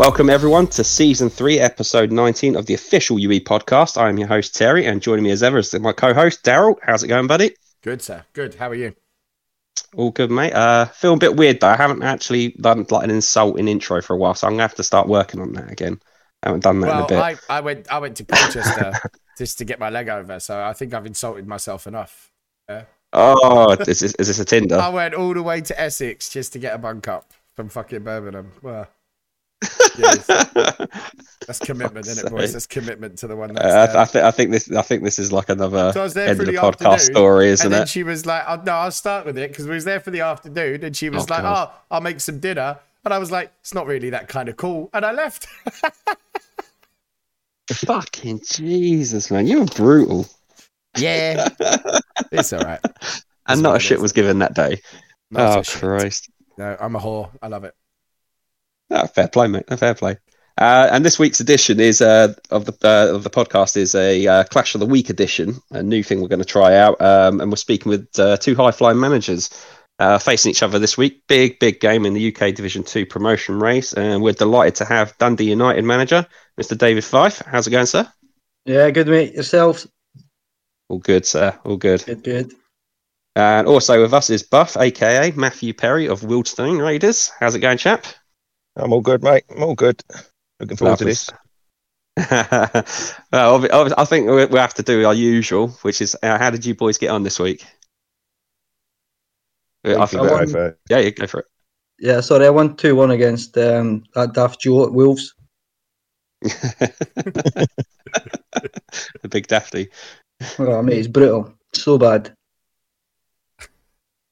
Welcome everyone to season three, episode 19 of the official UE podcast. I am your host Terry, and joining me as ever is my co-host Daryl. How's it going, buddy? Good, sir. Good. How are you? All good, mate. Uh, feel a bit weird though. I haven't actually done like an insulting intro for a while, so I'm gonna have to start working on that again. I haven't done that well, in a bit. I, I went I went to Colchester just to get my leg over, so I think I've insulted myself enough. Yeah. Oh, is this, is this a Tinder? I went all the way to Essex just to get a bunk up from fucking Birmingham. Well, yes. that's commitment, isn't it, boys? That's commitment to the one. That's Uh, I. I, think, I think this. I think this is like another So I was there end of the the podcast story, isn't and then it? she was like, oh, "No, I'll start with it because we was there for the afternoon." And she was Oh, like, God. "Oh, I'll make some dinner," and I was like, "It's not really that kind of cool," and I left. Fucking Jesus, man, you were brutal, yeah, it's all right. and not a shit was given that day. Not oh. Christ! No, I'm a whore. I love it. Oh, fair play, mate. Fair play. Uh, and this week's edition is uh, of the uh, of the podcast is a uh, Clash of the Week edition, a new thing we're going to try out. Um, and we're speaking with uh, two high flying managers uh, facing each other this week. Big big game in the UK Division Two promotion race, and we're delighted to have Dundee United manager Mr. David Fife. How's it going, sir? Yeah, good mate. Yourself? All good, sir. All good. Good, good. And also with us is Buff, aka Matthew Perry of Wealdstone Raiders. How's it going, chap? I'm all good, mate. I'm all good. Looking forward to Lovely. this. well, obvi- obvi- I think we we have to do our usual, which is uh, how did you boys get on this week? I Think think, about won- yeah, you go for it. Yeah, sorry, I won 2 1 against um, that Daft Joe at Wolves. it. the big dafty. Oh, mate, it's brutal. So bad.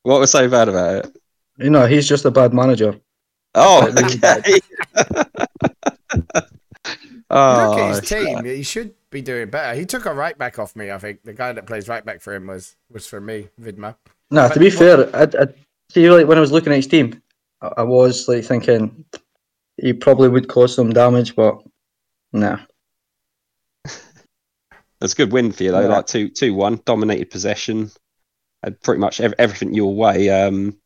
What was so bad about it? You know, he's just a bad manager. Oh, Really bad. okay. oh, Look at his team. He should be doing better. He took a right back off me. I think the guy that plays right back for him was was for me, Vidma. Nah, to be But fair, I, I see, like, when I was looking at his team, I, I was like thinking he probably would cause some damage, but nah. That's a good win for you though. Yeah. Like two, two, one, dominated possession, had pretty much ev- everything your way. Um,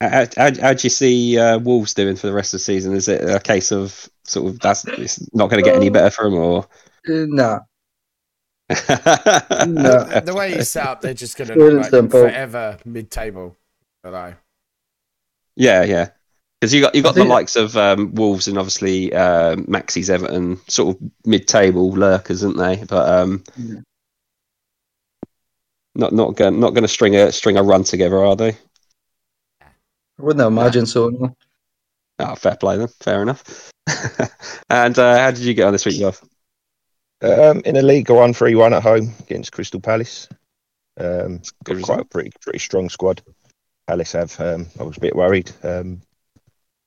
how, how, how do you see uh, Wolves doing for the rest of the season? Is it a case of sort of that's it's not going to get any better for them, or? Uh, Nah. No. The way he's set up, they're just going to Pure look and like forever mid-table. But I, Yeah, yeah. Because you got you got the likes of um, Wolves and obviously uh, Maxie's Everton, sort of mid-table lurkers, aren't they? But um, Yeah. not not going not going to string a string a run together, are they? I wouldn't imagine so. No. Oh, fair play then. Fair enough. and uh, how did you get on this week, Love? Um, in the league, I won 3 1 at home against Crystal Palace. Um, Good got quite a result. pretty pretty strong squad. Palace have. Um, I was a bit worried, um,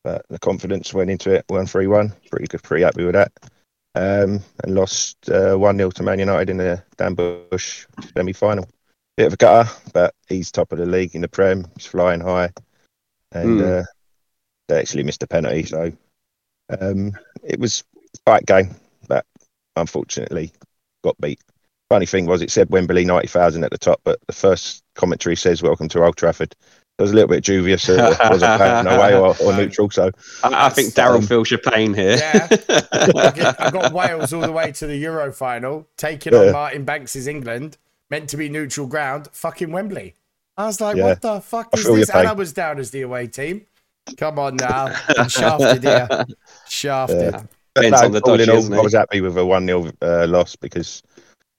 but the confidence went into it. Won 3 1. Pretty good, pretty happy with that. Um, and lost 1 0 to Man United in the Dan Bush semi final. Bit of a gutter, but he's top of the league in the Prem. He's flying high. And Mm. uh, they actually missed a penalty. So um, it was a tight game, but unfortunately got beat. Funny thing was, it said Wembley 90,000 at the top, but the first commentary says welcome to Old Trafford. It was a little bit dubious. Uh, was it playing away or, or neutral? So I, I think Daryl Um, feels your pain here. Yeah. I, get, I got Wales all the way to the Euro final, taking Yeah. on Martin Banks' England, meant to be neutral ground, fucking Wembley. I was like, Yeah. what the fuck is this? And. I was down as the away team. Come on now. I'm shafted here. Shafted. Yeah. Depends on the all in all, I was happy with a 1 0 uh, loss because,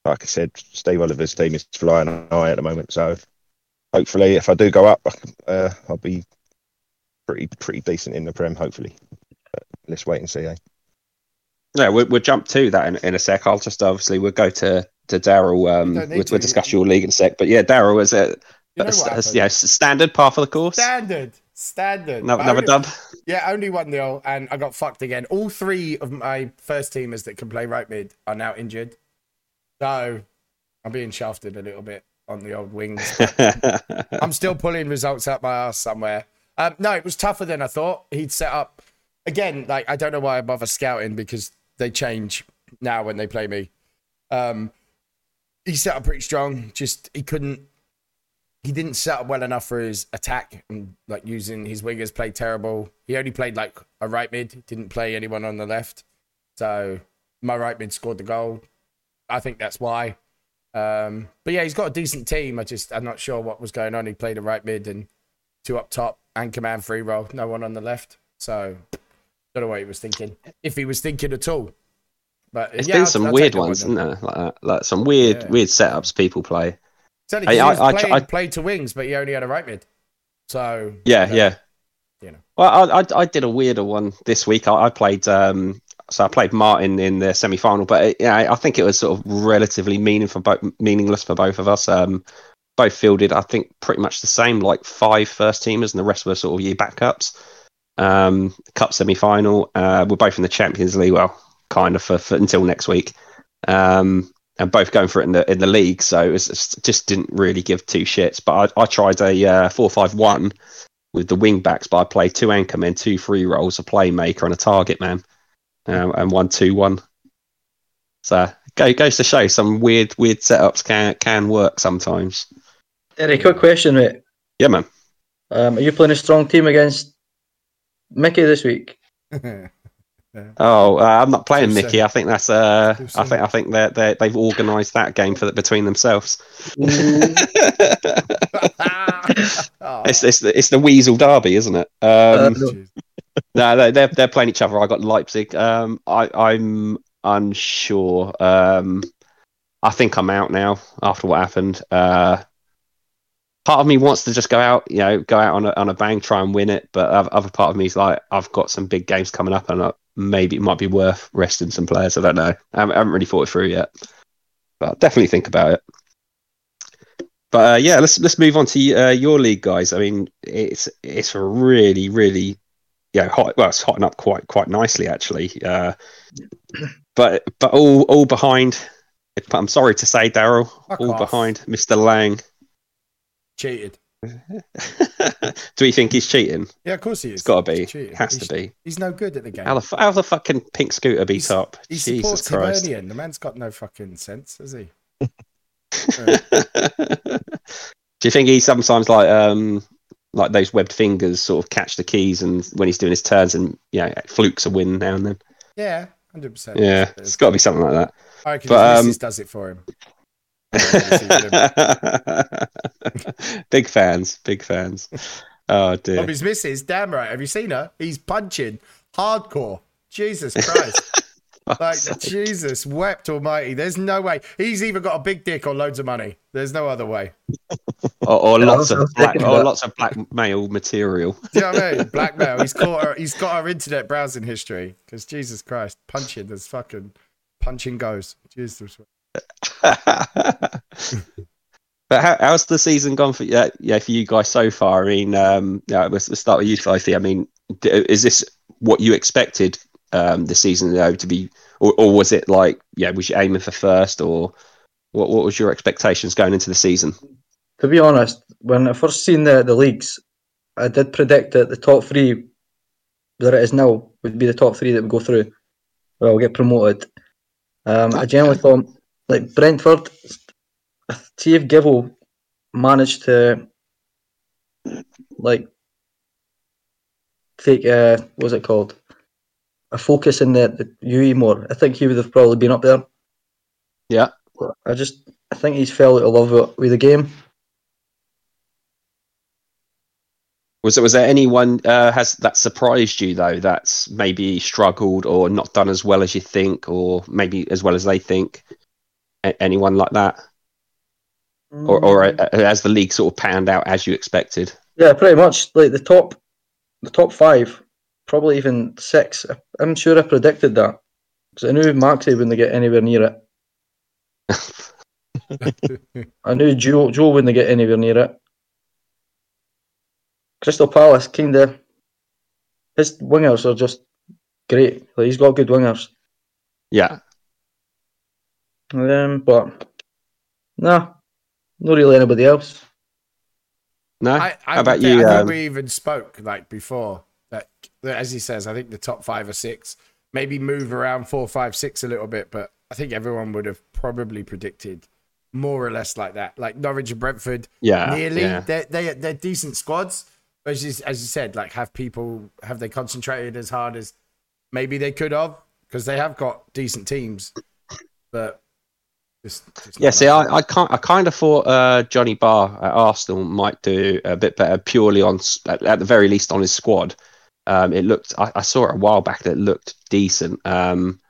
like I said, Steve Oliver's team is flying high at the moment. So hopefully, if I do go up, uh, I'll be pretty pretty decent in the Prem, hopefully. But let's wait and see. Eh? Yeah, we'll, we'll jump to that in, in a sec. I'll just obviously we'll go to to Daryl. Um, You don't need we'll, to. we'll discuss your league in a sec. But yeah, Daryl is a, You know a- what a- yeah standard par for the course. Standard. Standard. No, another only- dub. Yeah, only 1 0, and I got fucked again. All three of my first teamers that can play right mid are now injured. So I'm being shafted a little bit on the old wings. I'm still pulling results out my ass somewhere. Um, no, it was tougher than I thought. He'd set up again. Like I don't know why I bother scouting because they change now when they play me. Um, he set up pretty strong. Just he couldn't he didn't set up well enough for his attack and like using his wingers played terrible. He only played like a right mid, didn't play anyone on the left. So my right mid scored the goal. I think that's why. Um, but yeah, he's got a decent team. I just I'm not sure what was going on. He played a right mid and two up top, anchor man free roll, no one on the left. So don't know what he was thinking, if he was thinking at all. But There's yeah, been I'll- some I'll weird ones, isn't there? Like, like some weird, Yeah. weird setups people play. I- he was I- playing, I- played to wings, but he only had a right mid. So Yeah, you know, yeah. you know. Well, I, I I did a weirder one this week. I, I played um so I played Martin in the semi final, but it, yeah, I think it was sort of relatively meaningful, both meaningless for both of us. Um, both fielded, I think, pretty much the same, like five first teamers, and the rest were sort of year backups. Um, cup semi final. Uh, we're both in the Champions League. Well, kind of for, for until next week. Um, and both going for it in the in the league, so it was, it just didn't really give two shits. But I, I tried a uh, four five one with the wing backs, but I played two anchor men, two free rolls, a playmaker, and a target man, um, and one two one. So go, goes to show some weird weird setups can can work sometimes. Eric, quick question, mate. Yeah, man. Um, are you playing a strong team against Mickey this week? Oh, uh, I'm not playing Mickey. I think that's uh, I think I think they they they've organised that game for between themselves. Oh, It's, it's the it's the Weasel Derby, isn't it? Um, jeez. no, they- they're they're playing each other. I got Leipzig. Um, I I'm unsure. Um, I think I'm out now after what happened. Uh, part of me wants to just go out, you know, go out on a on a bang, try and win it. But other part of me is like, I've got some big games coming up, and uh, maybe it might be worth resting some players. I don't know. I haven't, really thought it through yet, but definitely think about it. But uh, yeah, let's let's move on to uh, your league, guys. I mean, it's it's a really really yeah hot. Well, it's hotting up quite quite nicely actually. Uh, but but all all behind. But I'm sorry to say, Daryl, all off. behind Mr. Lang. cheated. Do we think he's cheating? Yeah, of course he is. It's got to be. Cheating. It has He's- to be. He's no good at the game. How the how the fuck can Pink Scooter be He's- top? he Jesus supports Christ! Hibernian. The man's got no fucking sense, has he? Do you think he sometimes like um like those webbed fingers sort of catch the keys and when he's doing his turns and you know flukes a win now and then? Yeah, hundred percent. Yeah, it's got to be something like that. I reckon but, um, does it for him. I big fans, big fans. Oh dear. his missus, damn right. Have you seen her? He's punching hardcore. Jesus Christ. like, Jesus, wept almighty. There's no way. He's either got a big dick or loads of money. There's no other way. or, or Yeah, lots of black, or lots of blackmail material. Do you know what I mean? Blackmail. He's caught her. He's got her internet browsing history. Because Jesus Christ, punching. There's fucking punching goes. Jesus. but how, how's the season gone for yeah, yeah for you guys so far? I mean, um, yeah, let's, let's start with you, Fifey. I mean, d- is this what you expected um, this season know, to be, or, or was it like, yeah, was you aiming for first, or what? What was your expectations going into the season? To be honest, when I first seen the, the leagues, I did predict that the top three that it is now would be the top three that would go through. Well, get promoted. Um, I generally thought like Brentford. See if Gibble managed to like take uh what's it called a focus in the, the UE more. I think he would have probably been up there. Yeah. I just I think he's fell out of love with, with the game. Was there, was there anyone uh, has that surprised you though? That's maybe struggled or not done as well as you think, or maybe as well as they think. A- anyone like that, or or uh, has the league sort of panned out as you expected? Yeah, pretty much. Like the top, the top five, probably even six. I- I'm sure I predicted that because I knew Maxi wouldn't get anywhere near it. I knew Joe Joe wouldn't get anywhere near it. Crystal Palace, kind of, his wingers are just great. Like he's got good wingers. Yeah, Um, but no, not really anybody else. no. I, I How about think- you? I think Um, we even spoke like before that, that, as he says, I think the top five or six maybe move around four, five, six a little bit, but I think everyone would have probably predicted more or less like that. Like Norwich and Brentford, Yeah, nearly. yeah. They're, they they're decent squads. As you, as you said, like have people have they concentrated as hard as maybe they could have because they have got decent teams, but just, just Yeah, see. I, I can't. I kind of thought uh, Johnny Barr at Arsenal might do a bit better purely on, at, at the very least, on his squad. Um, it looked. I, I saw it a while back that it looked decent. Um,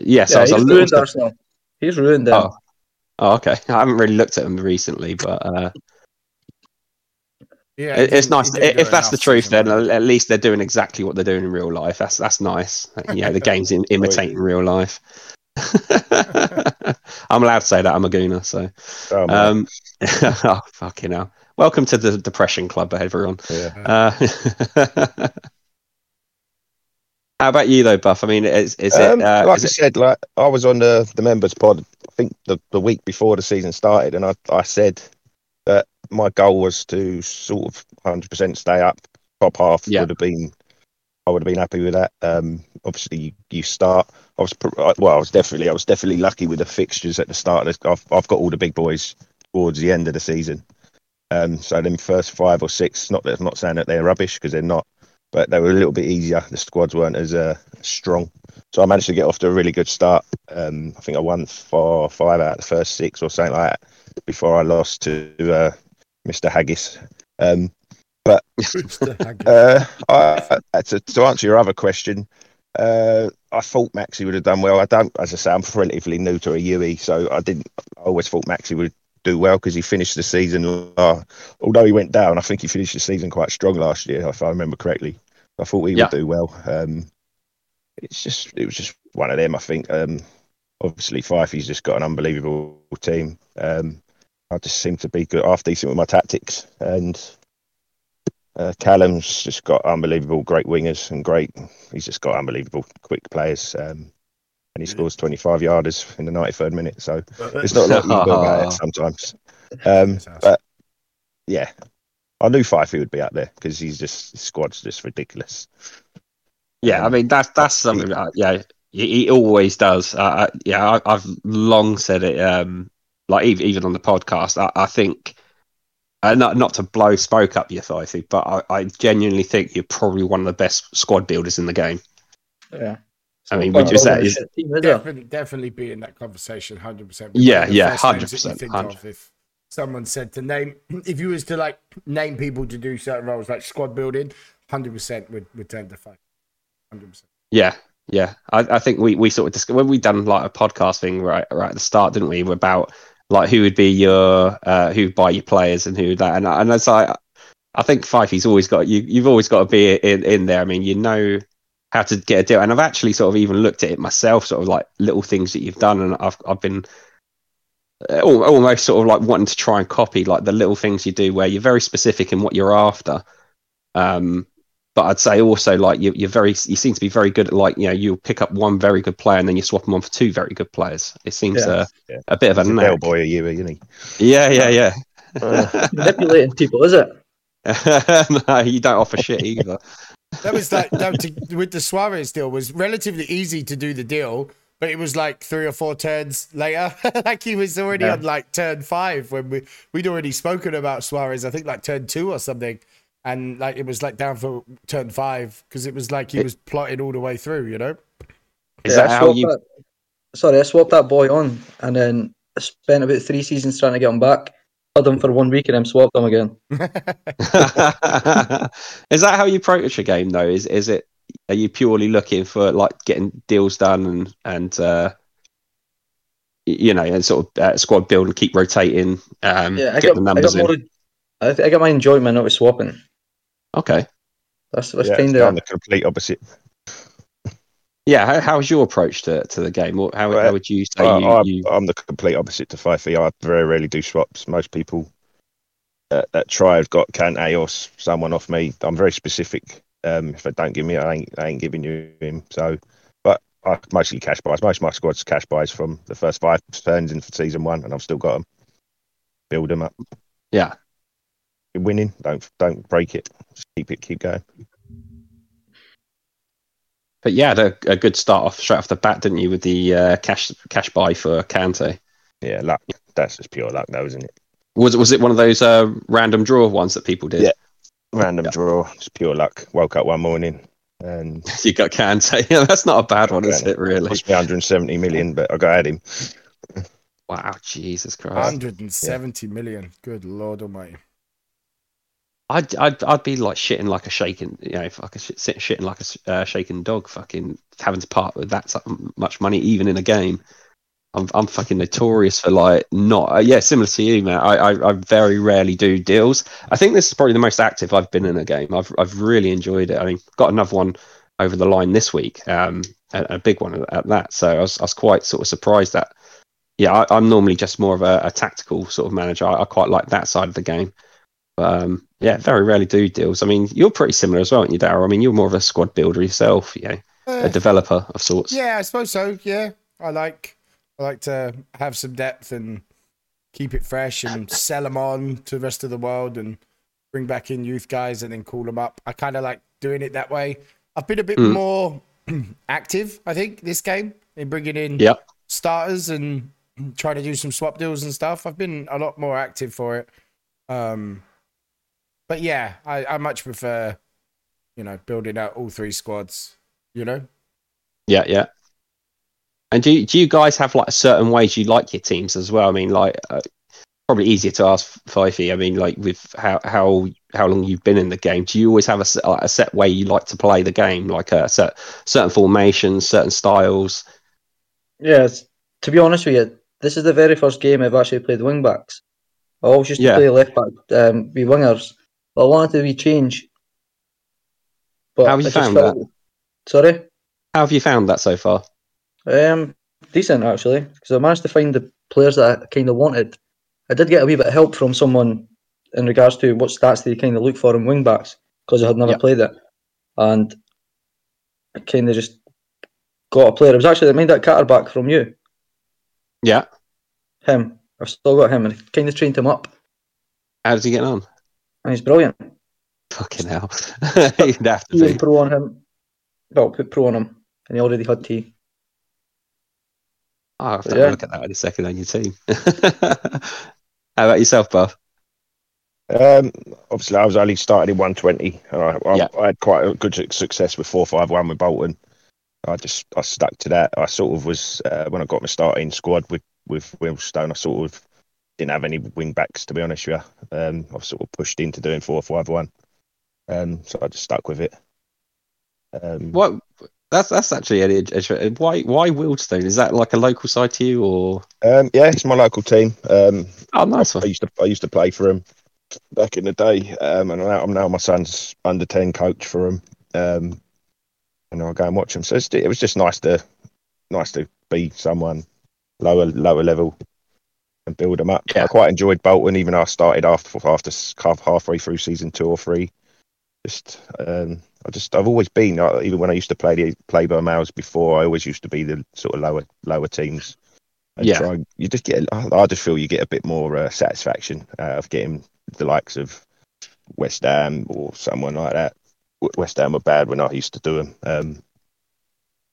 yeah, so yeah, was a he's ruined sur- Arsenal. He's ruined them. Oh. oh, okay. I haven't really looked at him recently, but uh, yeah, it, it's nice. he didn't do If that's the truth, then one. at at least they're doing exactly what they're doing in real life. That's that's nice. You know, the game's in, imitating real life. I'm allowed to say that I'm a gooner, so. Oh. Um, oh, fucking hell. Welcome to the depression club, everyone. yeah. Uh, how about you, though, Buff? I mean, is, is Um, it? Uh, like is I it said, like I was on the, the members pod. I think the, the week before the season started, and I, I said that my goal was to sort of hundred percent stay up. Top half Yeah. would have been. I would have been happy with that. Um, obviously, you, you start. I was well. I was definitely. I was definitely lucky with the fixtures at the start. Of the, I've I've got all the big boys towards the end of the season. Um, so them first five or six. Not that I'm not saying that they're rubbish because they're not, but they were a little bit easier. The squads weren't as uh, strong. So I managed to get off to a really good start. Um, I think I won four, five out of the first six or something like that before I lost to uh, Mr. Haggis. Um, but uh, I, to, to answer your other question, uh, I thought Maxi would have done well. I don't, as I say, I'm relatively new to a UE, so I didn't. I always thought Maxi would do well because he finished the season. Uh, although he went down, I think he finished the season quite strong last year, if I remember correctly. I thought he Yeah. would do well. Um, it's just, it was just one of them. I think. Um, obviously, Fifey's just got an unbelievable team. Um, I just seem to be good, half decent with my tactics, and uh, Callum's just got unbelievable great wingers and great. He's just got unbelievable quick players, um, and he scores 25 yarders in the 93rd minute. So it's not a lot you can do about it sometimes. Um, but yeah, I knew Fifey would be up there because he's just his squad's just ridiculous. yeah, I mean, that's that's something. That, yeah, he, he always does. Uh, I- yeah, I, I've long said it. Um, like even, even on the podcast, I, I think. Uh, not not to blow smoke up your thigh, but I, I genuinely think you're probably one of the best squad builders in the game. Yeah. I mean, Quite would you a say well-run is- shit team, is there? definitely, definitely be in that conversation, hundred percent. Yeah, yeah, 100%, 100%. If someone said to name, if you was to like name people to do certain roles like squad building, hundred percent would would turn to fight. Hundred percent. Yeah, yeah. I, I think we, we sort of dis- when we done like a podcast thing right right at the start, didn't we? We're about like who would be your uh, who buy your players and who that and and it's like I think Fifey's always got you. You've always got to be in in there. I mean, you know how to get a deal, and I've actually sort of even looked at it myself, sort of like little things that you've done, and I've I've been uh, almost sort of like wanting to try and copy like the little things you do where you're very specific in what you're after. Um, but I'd say also like you, you're very, you seem to be very good at like you know you'll pick up one very good player and then you swap them on for two very good players. It seems Yeah. uh, Yeah. a bit of a He's a knack. bellboy, you, isn't he? Yeah, yeah, yeah. Uh, manipulating people, is it? no, you don't offer shit either. That was like that to, with the Suarez deal was relatively easy to do the deal, but it was like three or four turns later. like he was already Yeah. on like turn five when we we'd already spoken about Suarez. I think like turn two or something, and like it was like down for turn five because it was like he was plotting all the way through. You know. Is Yeah, that how you? that- sorry, I swapped that boy on and then I spent about three seasons trying to get him back. Had him for one week and then swapped him again. is that how you approach a game though? Is is it? Are you purely looking for like getting deals done and and uh, you know and sort of uh, squad build and keep rotating? Um, Yeah, I get got, the I numbers got in. more. I, th- I got my enjoyment out of swapping. Okay. That's that's yeah, kind of the complete opposite. Yeah. How, how's your approach to, to the game? How, Well, how would you say I, you, I, you? I'm the complete opposite to Fifey. I very rarely do swaps. Most people that, that try have got Kante or someone off me. I'm very specific. Um, if they don't give me, I ain't, I ain't giving you him. So, but I mostly cash buys. Most of my squad's cash buys from the first five turns in for season one, and I've still got them. Build them up. Yeah. You're winning. Don't don't break it. Just keep it. Keep going. But yeah, a, a good start off straight off the bat, didn't you, with the uh, cash cash buy for Kante? Yeah, luck. that's just pure luck, though, isn't it? Was it was it one of those uh, random draw ones that people did? Yeah. Random draw, just pure luck. Woke up one morning and you got Kante. Yeah, that's not a bad one, is it? Really? cost me 170 million, but I got at him. Wow, Jesus Christ! 170 million. Good lord almighty. I'd, I'd I'd be like shitting like a shaken, you know, could shit, shitting like a uh, shaken dog, fucking having to part with that much money even in a game. I'm I'm fucking notorious for like not uh, yeah, similar to you, man. I, I I very rarely do deals. I think this is probably the most active I've been in a game. I've I've really enjoyed it. I mean, got another one over the line this week, um, a, a big one at that. So I was I was quite sort of surprised that. Yeah, I, I'm normally just more of a, a tactical sort of manager. I, I quite like that side of the game. But um, yeah, very rarely do deals. I mean, you're pretty similar as well, aren't you, Darryl? I mean, you're more of a squad builder yourself, you know, Uh, a developer of sorts. yeah, I suppose so. Yeah, I like I like to have some depth and keep it fresh and sell them on to the rest of the world and bring back in youth guys and then call them up. I kind of like doing it that way. I've been a bit Mm. more active, I think, this game in bringing in Yep. starters and trying to do some swap deals and stuff. I've been a lot more active for it. Um, but yeah, I, I much prefer, you know, building out all three squads. You know, Yeah, yeah. And do you, do you guys have like certain ways you like your teams as well? I mean, like uh, probably easier to ask Fifey. I mean, like with how how how long you've been in the game, do you always have a, set- like, a set way you like to play the game, like a set certain formations, certain styles? Yeah, it's, to be honest with you, this is the very first game I've actually played wing backs. I always used to Yeah. play left back, um, be wingers. I wanted to be change. But How have you I found felt- Sorry, How have you found that so far? um, decent actually, because I managed to find the players that I kind of wanted. I did get a wee bit of help from someone in regards to what stats they kind of look for in wing backs because I had never Yeah. played it, and I kind of just got a player. It was actually I made that catter back from you. Yeah. Him, I've still got him, and I kind of trained him up, How does he get on? And he's brilliant. Fucking hell. You'd have to He was be. pro on him. Well, put pro on him, and he already had tea. Oh, I'll have to Yeah. look at that in a second on your team. How about yourself, Buff? Um, obviously, I was only started in 120, and I, I, Yeah. I had quite a good success with 451 with Bolton. I just I stuck to that. I sort of was uh, when I got my starting squad with with Wealdstone. I sort of didn't have any wing backs to be honest with you. Um, I was sort of pushed into doing 451, um, so I just stuck with it. Um, What? That's that's actually an interesting. Why why Wealdstone? Is that like a local side to you, or Um, yeah, it's my local team. Um, oh, nice I one. used to I used to play for him back in the day, um, and now, I'm now my son's under ten coach for him. Um, and I go and watch him. So it's, it was just nice to nice to be someone lower lower level and build them up. Yeah. I quite enjoyed Bolton, even though I started after after halfway through season two or three. Just um, I just I've always been uh, even when I used to play the play by miles before. I always used to be the sort of lower lower teams. And Yeah. try, you just get. I I just feel you get a bit more uh, satisfaction out of getting the likes of West Ham or someone like that. West Ham were bad when I used to do them. Um,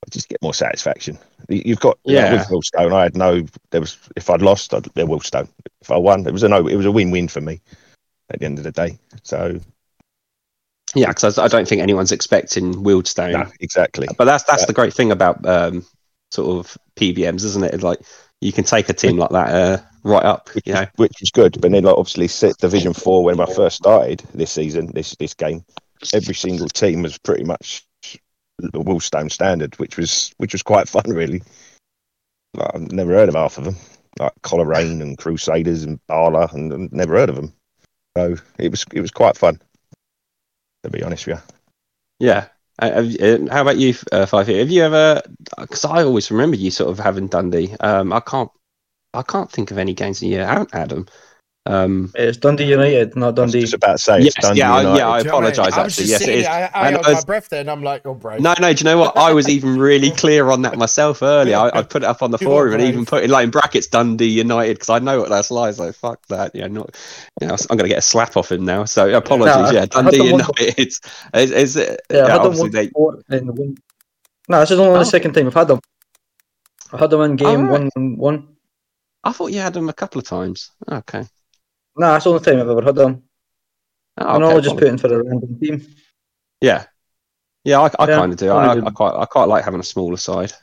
I just get more satisfaction. You- You've got yeah. Yeah. with Wealdstone, I had no. There was if I'd lost, I'd, there Wealdstone. If I won, it was a no. It was a win-win for me at the end of the day. So Yeah, because I, I don't think anyone's expecting Wealdstone. no, exactly. But that's that's Yeah. the great thing about um, sort of PBMs, isn't it? Like you can take a team like that uh, right up. which, You know, which is good. But then, like, obviously, set Division Four when I first started this season, this this game, every single team was pretty much the Wealdstone standard, which was which was quite fun, really. Like, I've never heard of half of them, like Coleraine and Crusaders and Barla, and, and never heard of them. So it was it was quite fun, to be honest with you. yeah. Uh, uh, how about you, uh, Five? Have you ever? Because I always remember you sort of having Dundee. Um, I can't. I can't think of any games that you haven't had them. Um, It's Dundee United, not I was Dundee. just about to say yes, it's Dundee yeah, I- United. yeah. I Do you know apologise. I was Actually, just yes, it sitting I, I And held I my was- breath then. I'm like, oh, bro. No, no. Do you know what? I was even really clear on that myself earlier. I, I put it up on the forum are and even put it like in brackets Dundee United because I know what that's like. So fuck that. Yeah, not. You know, I'm gonna get a slap off him now. So apologies. I- yeah, Dundee them United. Is, is, is it? Yeah, I had them obviously one they. before in the win. No, this is only Oh. the second time I've had them. I had them in game Alright. one one. I thought you had them a couple of times. Okay. Nah, that's the only time I've ever had them. Oh, I'm okay, all just putting for a random team. Yeah. Yeah, I, I Yeah, kind of do. probably I. I quite I quite like having a smaller side.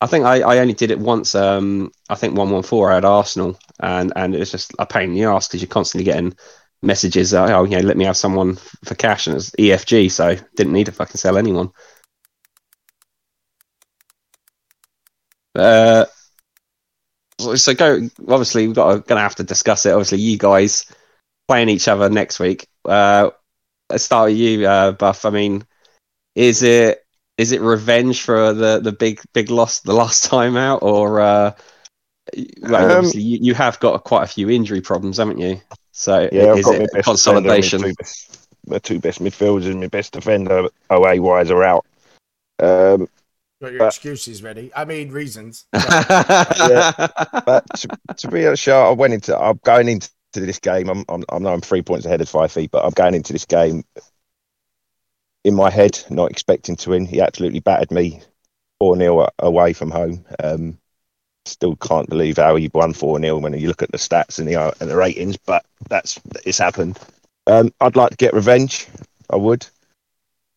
I think I, I only did it once. Um, I think one one four I had Arsenal, and and it was just a pain in the ass because you're constantly getting messages. Uh, oh, you know, let me have someone for cash, and it's EFG, so didn't need to fucking sell anyone. Uh, so- go. Obviously, we've got to, gonna have to discuss it. Obviously, you guys playing each other next week. Uh, let's start with you, uh, Buff. I mean, is it is it revenge for the the big big loss the last time out, or uh, Um, obviously you, you have got quite a few injury problems, haven't you? So Yeah, is it consolidation? defender My two, best, my two best midfielders and my best defender, away wise, are out. Um, Got your But- excuses ready. I mean, reasons. but to, to be honest, Shah, I went into. I'm going into this game. I'm, I'm, I know I'm three points ahead of five feet, but I'm going into this game in my head, not expecting to win. He absolutely battered me four 0 away from home. Um, still can't believe how he won four 0 when you look at the stats and the uh, and the ratings, but that's it's happened. Um, I'd like to get revenge. I would.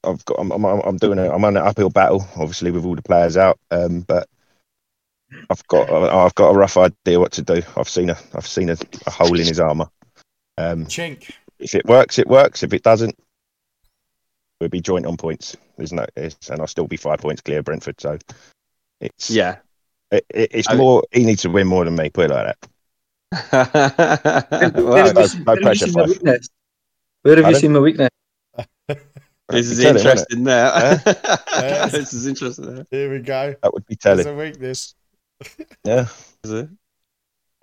I've got. I'm. I'm, I'm doing. A, I'm on an uphill battle, obviously, with all the players out. Um, but I've got. I've got a rough idea what to do. I've seen a. I've seen a, a hole in his armor. Um, Chink. if it works, it works. If it doesn't, we'll be joint on points. There's no, it's, and I'll still be five points clear of Brentford. So it's yeah. it, it- it's I mean- more. He needs to win more than me. Put it like that. Where well, have no- you no where have you pressure, seen my Fluff. weakness? Where have you seen my weakness? this is telling, wouldn't it? interesting there. Yes. this is interesting there. Here we go. That would be There's telling. a weakness. Yeah. Is it?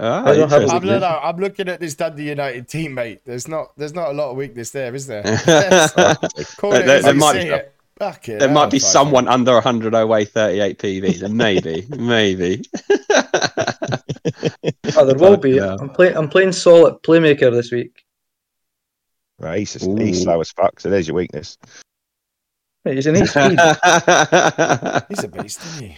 Ah, I don't have. I'm no, no, I'm looking at this Dundee United teammate. There's not there's not a lot of weakness there, is there? Call it There- there might see be- it. There might be fucking- someone under 100 away 38 PV. Then maybe, maybe. Oh, there will be. Yeah. I'm playing. I'm playing solid playmaker this week. Right, he's, just, he's slow as fuck. So there's your weakness. Right, He's an eight speed. He's a beast, isn't he?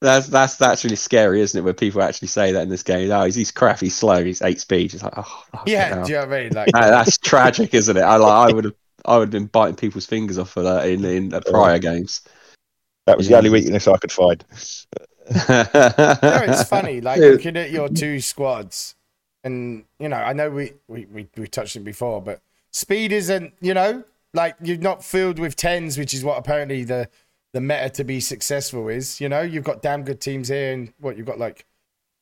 that's that's that's really scary, isn't it? When people actually say that in this game, oh, he's, he's crap, he's slow, he's eight speed. It's like, oh, Yeah, hell. do you know what I mean? Like, That- that's tragic, isn't it? I like, I would have, I would have been biting people's fingers off for that in in uh, prior games. That was the only weakness I could find. No, it's funny, like looking at your two squads, and you know, I know we, we, we, we touched it before, but speed isn't, you know, like you're not filled with tens, which is what apparently the the meta to be successful is. You know, you've got damn good teams here, and what you've got like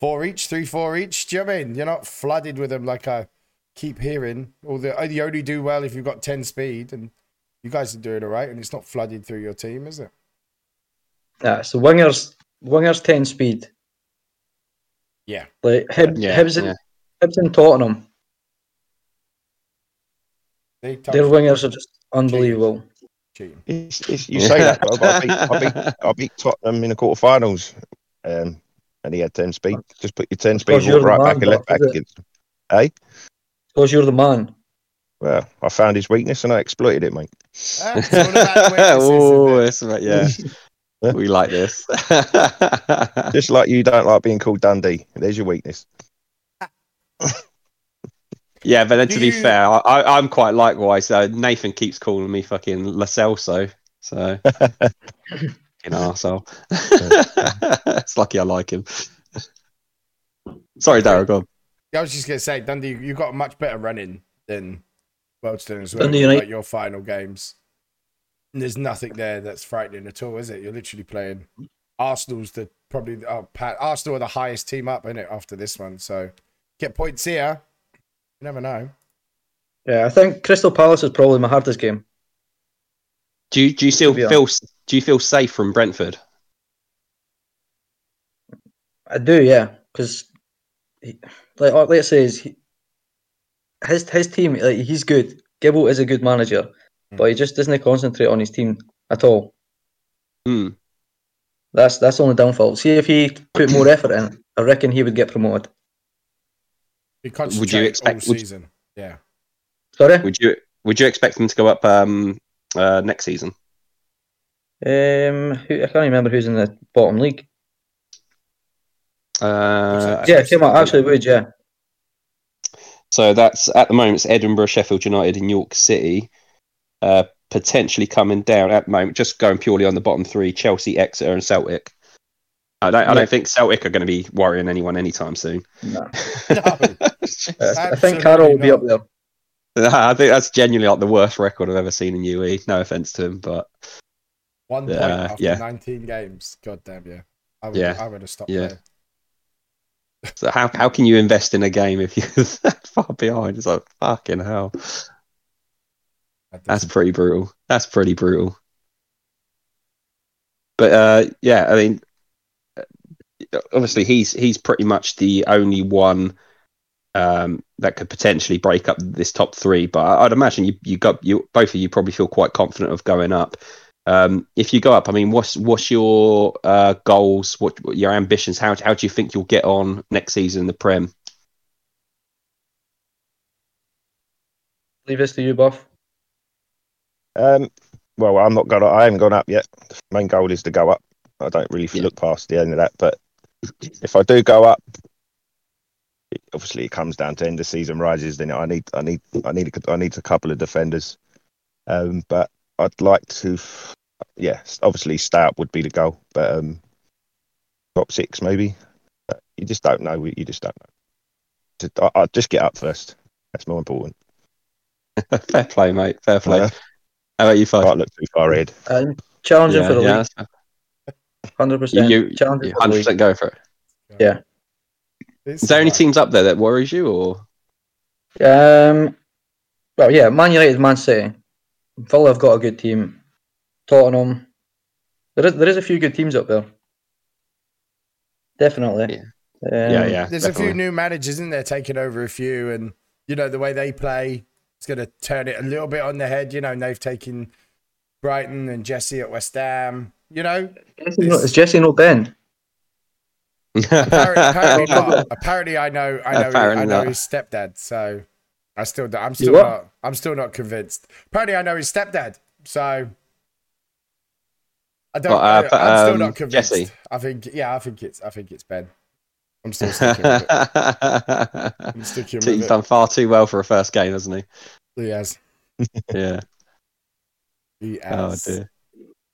four each, three, four each. Do you know what I mean? You're not flooded with them like I keep hearing. Or the oh, you only do well if you've got ten speed, and you guys are doing all right, and it's not flooded through your team, is it? Yeah, so wingers, wingers ten speed. Yeah. Like Hib, Yeah, Hibs, and, yeah. Hibs and Tottenham. They Their wingers are just unbelievable. cheating. It's, it's, you say that, but I beat, I, beat, I beat Tottenham in the quarterfinals, um, and he had ten speed. Just put your ten speed, Because you're right man, back and left back is it? against. Hey, Because you're the man. well, I found his weakness and I exploited it, mate. Ah, it's all about weaknesses, oh, isn't it's about, yeah. Yeah. we like this. Just like you don't like being called Dundee. There's your weakness. yeah, but then Do to be you- fair, I, I, I'm quite likewise. Uh, Nathan keeps calling me fucking Lacelso, so fucking arsehole. it's lucky I like him. Sorry, Daryl, go on. I was just gonna say, Dundee, you got a much better running than Wealdstone as well. Dundee like United- your final games. And there's nothing there that's frightening at all, is it? You're literally playing Arsenal's the probably oh, Pat, Arsenal are the highest team up in it after this one. So get points here. You never know. Yeah, I think Crystal Palace is probably my hardest game. Do you, do you still To be feel do you feel safe from Brentford? I do, yeah, because like like let's say is he, his his team like he's good. Gibble is a good manager, Hmm. but he just doesn't concentrate on his team at all. Hmm. That's that's the only downfall. See if he put more effort in, I reckon he would get promoted. You Would concentrate you all expect- would- season. Yeah. Sorry, Would you would you expect them to go up um, uh, next season? um, who, I can't remember who's in the bottom league. Uh, Yeah, it came out. Actually, would yeah. So that's at the moment it's Edinburgh, Sheffield United, and York City. Uh, potentially coming down at the moment, just going purely on the bottom three: Chelsea, Exeter, and Celtic. I don't. I don't think Celtic are going to be worrying anyone anytime soon. No. No. Uh, I think Carroll will be up there. I think that's genuinely like the worst record I've ever seen in UE. No offense to him, but One point Yeah, after yeah. 19 games. God damn, yeah. I would, Yeah, I would have stopped yeah. there. so how how can you invest in a game if you're that far behind? It's like fucking hell. That's pretty brutal. That's pretty brutal. But uh, yeah, I mean, uh, obviously he's he's pretty much the only one um, that could potentially break up this top three. But I- I'd imagine you you got you both of you probably feel quite confident of going up. Um, if you go up, I mean, what's what's your uh, goals? What, what your ambitions? How how do you think you'll get on next season in the Prem? Leave this to you, Buff. Um, well, I'm not gonna. I haven't gone up yet. The main goal is to go up. I don't really Yeah. look past the end of that. But if I do go up, obviously it comes down to end of season rises. Then I need, I need, I need, a, I need a couple of defenders. Um, but I'd like to, yeah, obviously stay up would be the goal. But um, top six maybe. But you just don't know. You just don't know. Just, I, I'll just get up first. That's more important. Fair play, mate. Fair play. Uh, How about you, Fudge? can't look too far ahead. Um, challenging Yeah, for the yeah, league, that's- hundred you, percent. you, you for 100% league. go for it. Yeah. It's Is there any teams up there that worries you, or Um, well, yeah, Man United, Man City, Villa have got a good team. Tottenham, there is there is a few good teams up there. Definitely. Yeah. Um, yeah, yeah, There's a few new managers in there taking over a few, and you know the way they play, it's going to turn it a little bit on the head. You know, and they've taken Brighton and Jesse at West Ham. You know, Is Jesse no Ben? apparently, apparently not. Apparently, I know, I know, Apparently I know not. his stepdad. So I still, I'm still not, I'm still not convinced. Apparently, I know his stepdad. So I don't. Well, uh, I, but, I'm still um, not convinced. Jesse. I think, yeah, I think it's, I think it's Ben. I'm still sticking with it. I'm sticking He's it. done far too well for a first game, hasn't He has. Yeah. He Oh dear.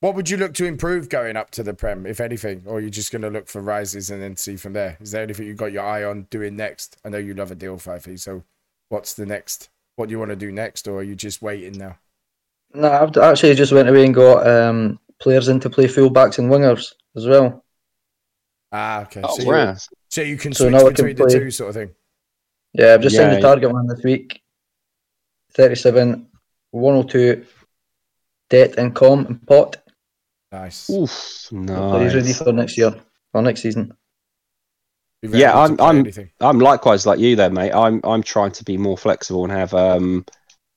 What would you look to improve going up to the Prem, if anything? Or you're you just going to look for rises and then see from there? Is there anything you've got your eye on doing next? I know you love a deal, Fifey. So what's the next? What do you want to do next? Or are you just waiting now? No, I've actually just went away and got um, players in to play fullbacks and wingers as well. Ah, okay. Oh, so, you, so you can So switch now I can the play- two sort of thing. Yeah, I've just signed Yeah, the target man this week. 37, 102, debt and com and pot. Nice. Oof, So he's ready for next year or next season. Yeah, I'm- I'm- anything. I'm likewise like you, there, mate. I'm I'm trying to be more flexible and have um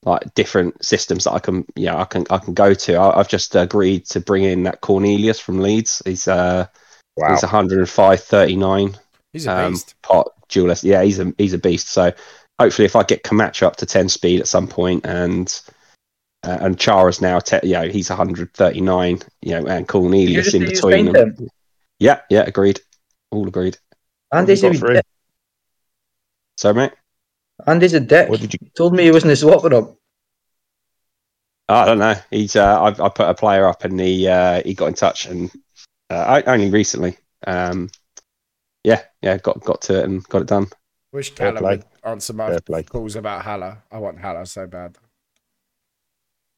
like different systems that I can yeah I can I can go to. I, I've just agreed to bring in that Cornelius from Leeds. He's uh Wow. he's 105 39 He's a um, beast. pot duelist. Yeah, he's a he's a beast. So hopefully, if I get Camacho up to ten speed at some point, and uh, and Chara's now, te- you know, he's 139, you know, and Cornelius just in between signed them. Yeah, yeah, agreed. All agreed. Andy's Got a, through. dick. So, mate, Andy's a dick. What did you? He told me he wasn't a swapping him. I don't know. He's uh, I, I put a player up, and he uh, he got in touch, and uh, I, only recently. Um, yeah, yeah, got got to it and got it done. Wish Fair Callum would answer my calls about Haller. I want Haller so bad.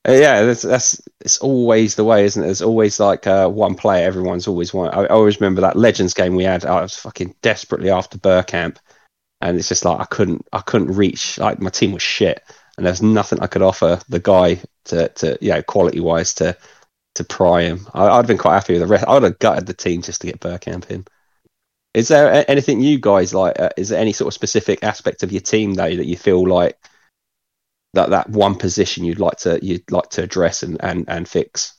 Uh, yeah, that's, that's it's always the way, isn't it? There's always like uh, one player. Everyone's always one. I, I always remember that Legends game we had. I was fucking desperately after Bergkamp, and it's just like I couldn't, I couldn't reach. Like my team was shit, and there's nothing I could offer the guy to, to you know, quality wise to to pry him. I, I'd have been quite happy with the rest. I would have gutted the team just to get Bergkamp in. Is there anything you guys like? Uh, is there any sort of specific aspect of your team though that you feel like that that one position you'd like to you'd like to address and and, and fix?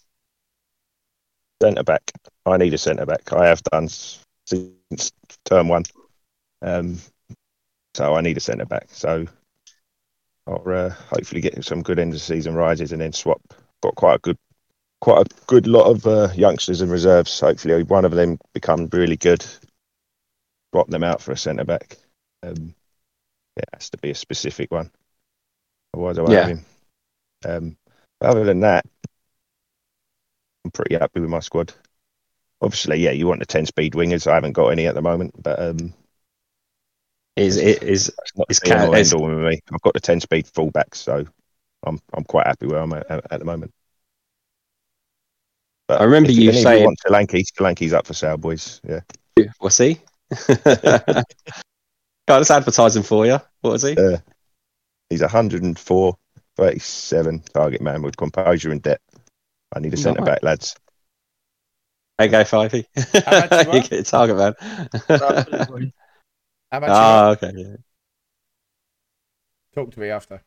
Centre back. I need a centre back. I have done since term one. Um, so I need a centre back. So I'll uh, hopefully get some good end of season rises and then swap. Got quite a good, quite a good lot of uh, youngsters and reserves. Hopefully one of them become really good. swap them out for a centre back. Um, it has to be a specific one. Otherwise, I won't Yeah. have him. Um, but other than that, I'm pretty happy with my squad. Obviously, yeah, you want the 10 speed wingers. I haven't got any at the moment, but um, Is it is that's not It's the be all ca- and it's- end all with me. I've got the 10 speed fullbacks, so I'm I'm quite happy where I'm at, at the moment. But I remember you saying- want Solanke, Solanke's up for sale, boys. Yeah. what's he? God, it's advertising for you. What was he? Uh, He's 104, 37 target man with composure and depth. I need a centre back, lads. There you go, Fivey. How much you you want? get a target man. Absolutely. How much? Ah, okay. Yeah, Talk to me after.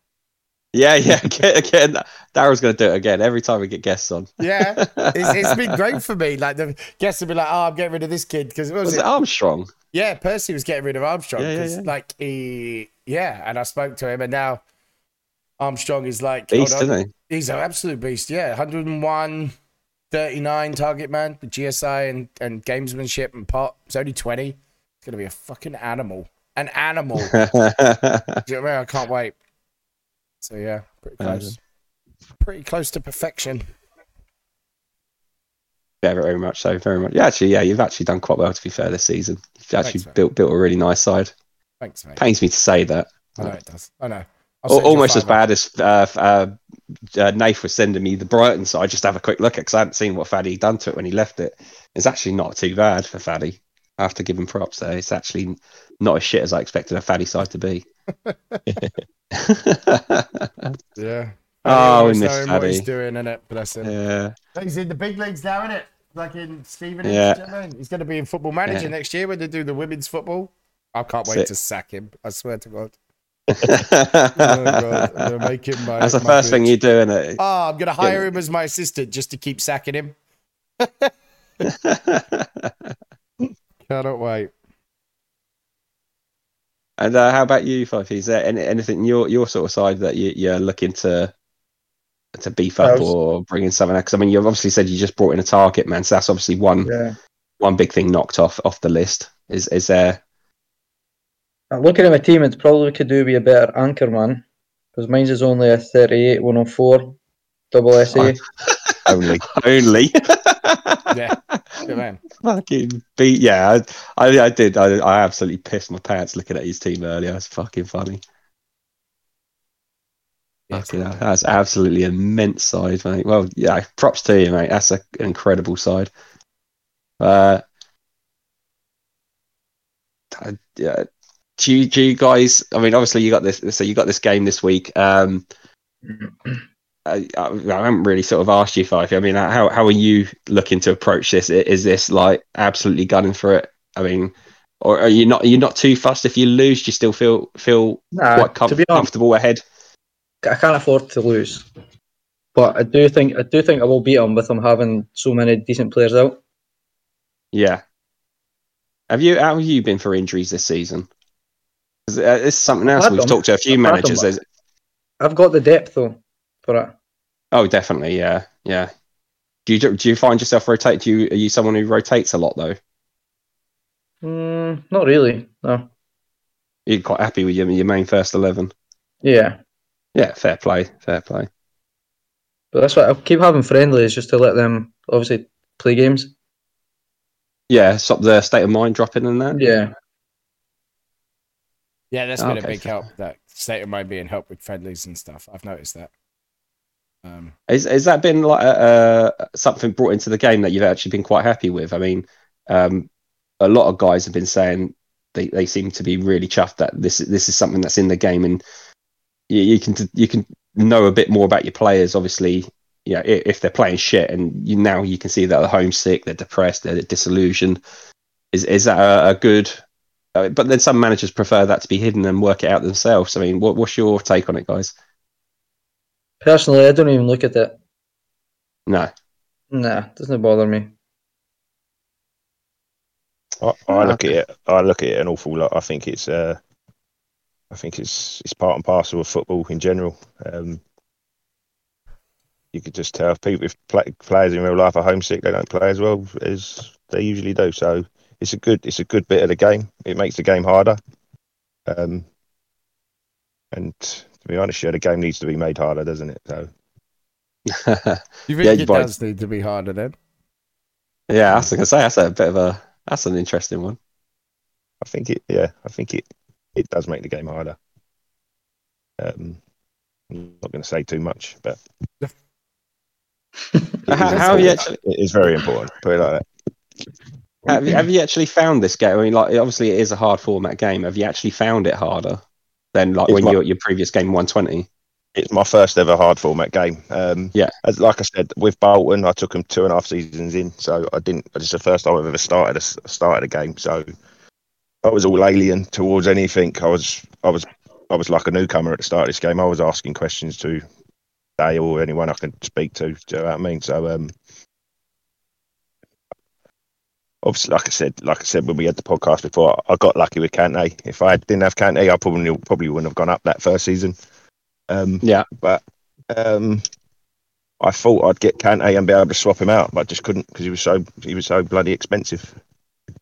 yeah. yeah. Again, again Daryl's going to do it again every time we get guests on. Yeah, it's, it's been great for me. Like the guests would be like, "Oh, I'm getting rid of this kid because what was Was it? it Armstrong? Yeah, Percy was getting rid of Armstrong Yeah, yeah, because, yeah. like, he, yeah, and I spoke to him, and now Armstrong is like, Beast, on. isn't he? he's an absolute beast. Yeah, 101, 39 target man with GSI and, and gamesmanship and pot. It's only 20. It's going to be a fucking animal. An animal. You know what I mean? I can't wait. So, yeah, pretty close. Pretty close to perfection. Yeah, very much so. Very much. Yeah, actually, yeah, you've actually done quite well to be fair this season. You've actually Thanks, built built a really nice side. Thanks, mate. Pains me to say that. I know it does. I know. I'll send you a Almost as bad as uh, uh, uh, Nath was sending me the Brighton side. Just have a quick look at because I hadn't seen what Faddy done to it when he left it. It's actually not too bad for Faddy. I have to give him props there. It's actually not as shit as I expected a Faddy side to be. Yeah. Oh, Always we miss knowing what he's Paddy. doing, innit? Bless him. yeah. He's in the big leagues now, isn't it? Like in Stevenage. Yeah. you know I mean? He's going to be in football manager Yeah. next year when they do the women's football. I can't wait Sick. to sack him. I swear to God. Oh, God. I'm going to make him my. That's the my first thing you do, isn't it? Oh, I'm going to hire him as my assistant just to keep sacking him. Cannot wait. and uh, how about you, Fife? Is there any, anything your your sort of side that you, you're looking to to beef up was- or bring in something? Because I mean, you've obviously said you just brought in a target man, so that's obviously one Yeah. one big thing knocked off off the list. Is is there? Looking at my team, it's probably could do be a better anchor man because mine's is only a 38 104 double SA. Only. Only. Yeah. Good man. fucking beat. Yeah, I, I, I did. I, I absolutely pissed my pants looking at his team earlier. It's fucking funny. Fucking hell, that's absolutely immense side, mate. Well, yeah, props to you, mate. That's a, an incredible side. Uh, uh, yeah. Do you, do you guys? I mean, obviously, you got this. So you got this game this week. Um, I, I, haven't really sort of asked you, Fife. I mean, how how are you looking to approach this? Is this like absolutely gunning for it? I mean, or are you not? You're not too fussed if you lose? Do you still feel feel Nah, quite com- honest, comfortable ahead? I can't afford to lose. But I do think I do think I will beat them with them having so many decent players out. Yeah. Have you? How have you been for injuries this season? Uh, It's something else we've them. talked to a few I've managers. I've got the depth though for it. Oh, definitely. Yeah, yeah. Do you do you find yourself rotate? Do you are you someone who rotates a lot though? Mm, not really. No. You're quite happy with your your main first eleven. Yeah. Yeah, fair play, fair play. But that's why I keep having friendlies just to let them obviously play games. Yeah, stop the state of mind dropping in that. Yeah. Yeah, that's been a big fair. help. That state of mind being helped with friendlies and stuff. I've noticed that. Um, Is has that been like uh, something brought into the game that you've actually been quite happy with? I mean, um, a lot of guys have been saying they, they seem to be really chuffed that this this is something that's in the game, and you, you can you can know a bit more about your players. Obviously, yeah, if they're playing shit, and you now you can see that they're homesick, they're depressed, they're disillusioned. Is is that a, a good? Uh, but then some managers prefer that to be hidden and work it out themselves. I mean, what, what's your take on it, guys? Personally, I don't even look at it. No. Nah, doesn't bother me. I, I look okay. at it. I look at it an awful lot. I think it's. Uh, I think it's it's part and parcel of football in general. Um, you could just tell if people if play, players in real life are homesick, they don't play as well as they usually do. So it's a good it's a good bit of the game. It makes the game harder. Um, and to be honest, yeah, the game needs to be made harder, doesn't it? So You think Yeah, it you might- does need to be harder then? yeah, I was gonna say that's a bit of a that's an interesting one. I think it yeah, I think it it does make the game harder. Um, I'm not going to say too much, but How, how you actually it is very important. Put it like that. Have you, have you actually found this game? I mean, like obviously it is a hard format game. Have you actually found it harder than like It's when my- you your previous game 120? It's my first ever hard format game. Um, Yeah. as like I said with Bolton, I took them two and a half seasons in, so I didn't. It's the first time I've ever started a started a game, so I was all alien towards anything. I was I was I was like a newcomer at the start of this game. I was asking questions to Day or anyone I could speak to. Do you know what I mean? So um, obviously, like I said, like I said when we had the podcast before, I got lucky with Kante. If I didn't have Kante, I probably probably wouldn't have gone up that first season. Um, Yeah. but um, I thought I'd get Kante and be able to swap him out, but I just couldn't because he was so he was so bloody expensive.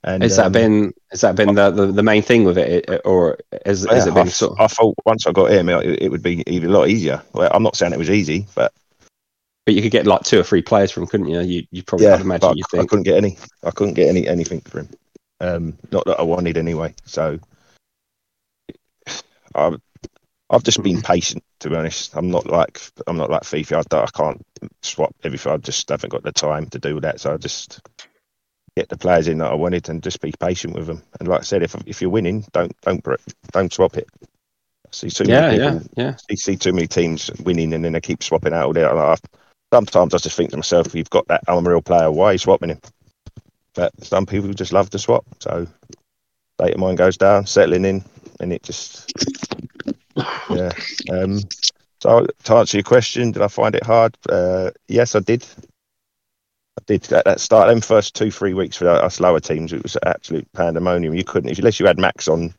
And Has that um, been has that been the, the, the main thing with it, or has, has it been I, sort? Of, I thought once I got him, it, it would be even a lot easier. Well, I'm not saying it was easy, but but you could get like two or three players from, couldn't you? You you probably yeah, imagine but you I couldn't get any. I couldn't get any anything for him. Um, not that I wanted anyway. So I've I've just been patient. To be honest, I'm not like I'm not like FIFA. I, I can't swap everything. I just haven't got the time to do that. So I just get the players in that I wanted and just be patient with them. And like I said, if if you're winning, don't don't don't swap it. I see too Yeah, many people yeah. you see too many teams winning and then they keep swapping out all there. And I, sometimes I just think to myself, you've got that unreal player, why are you swapping him? But some people just love to swap. So data mine goes down, settling in, and it just, yeah. Um, so to answer your question, did I find it hard? Uh, yes, I did. I did at that start. Them first two, three weeks for us lower teams, it was absolute pandemonium. You couldn't, unless you had Max on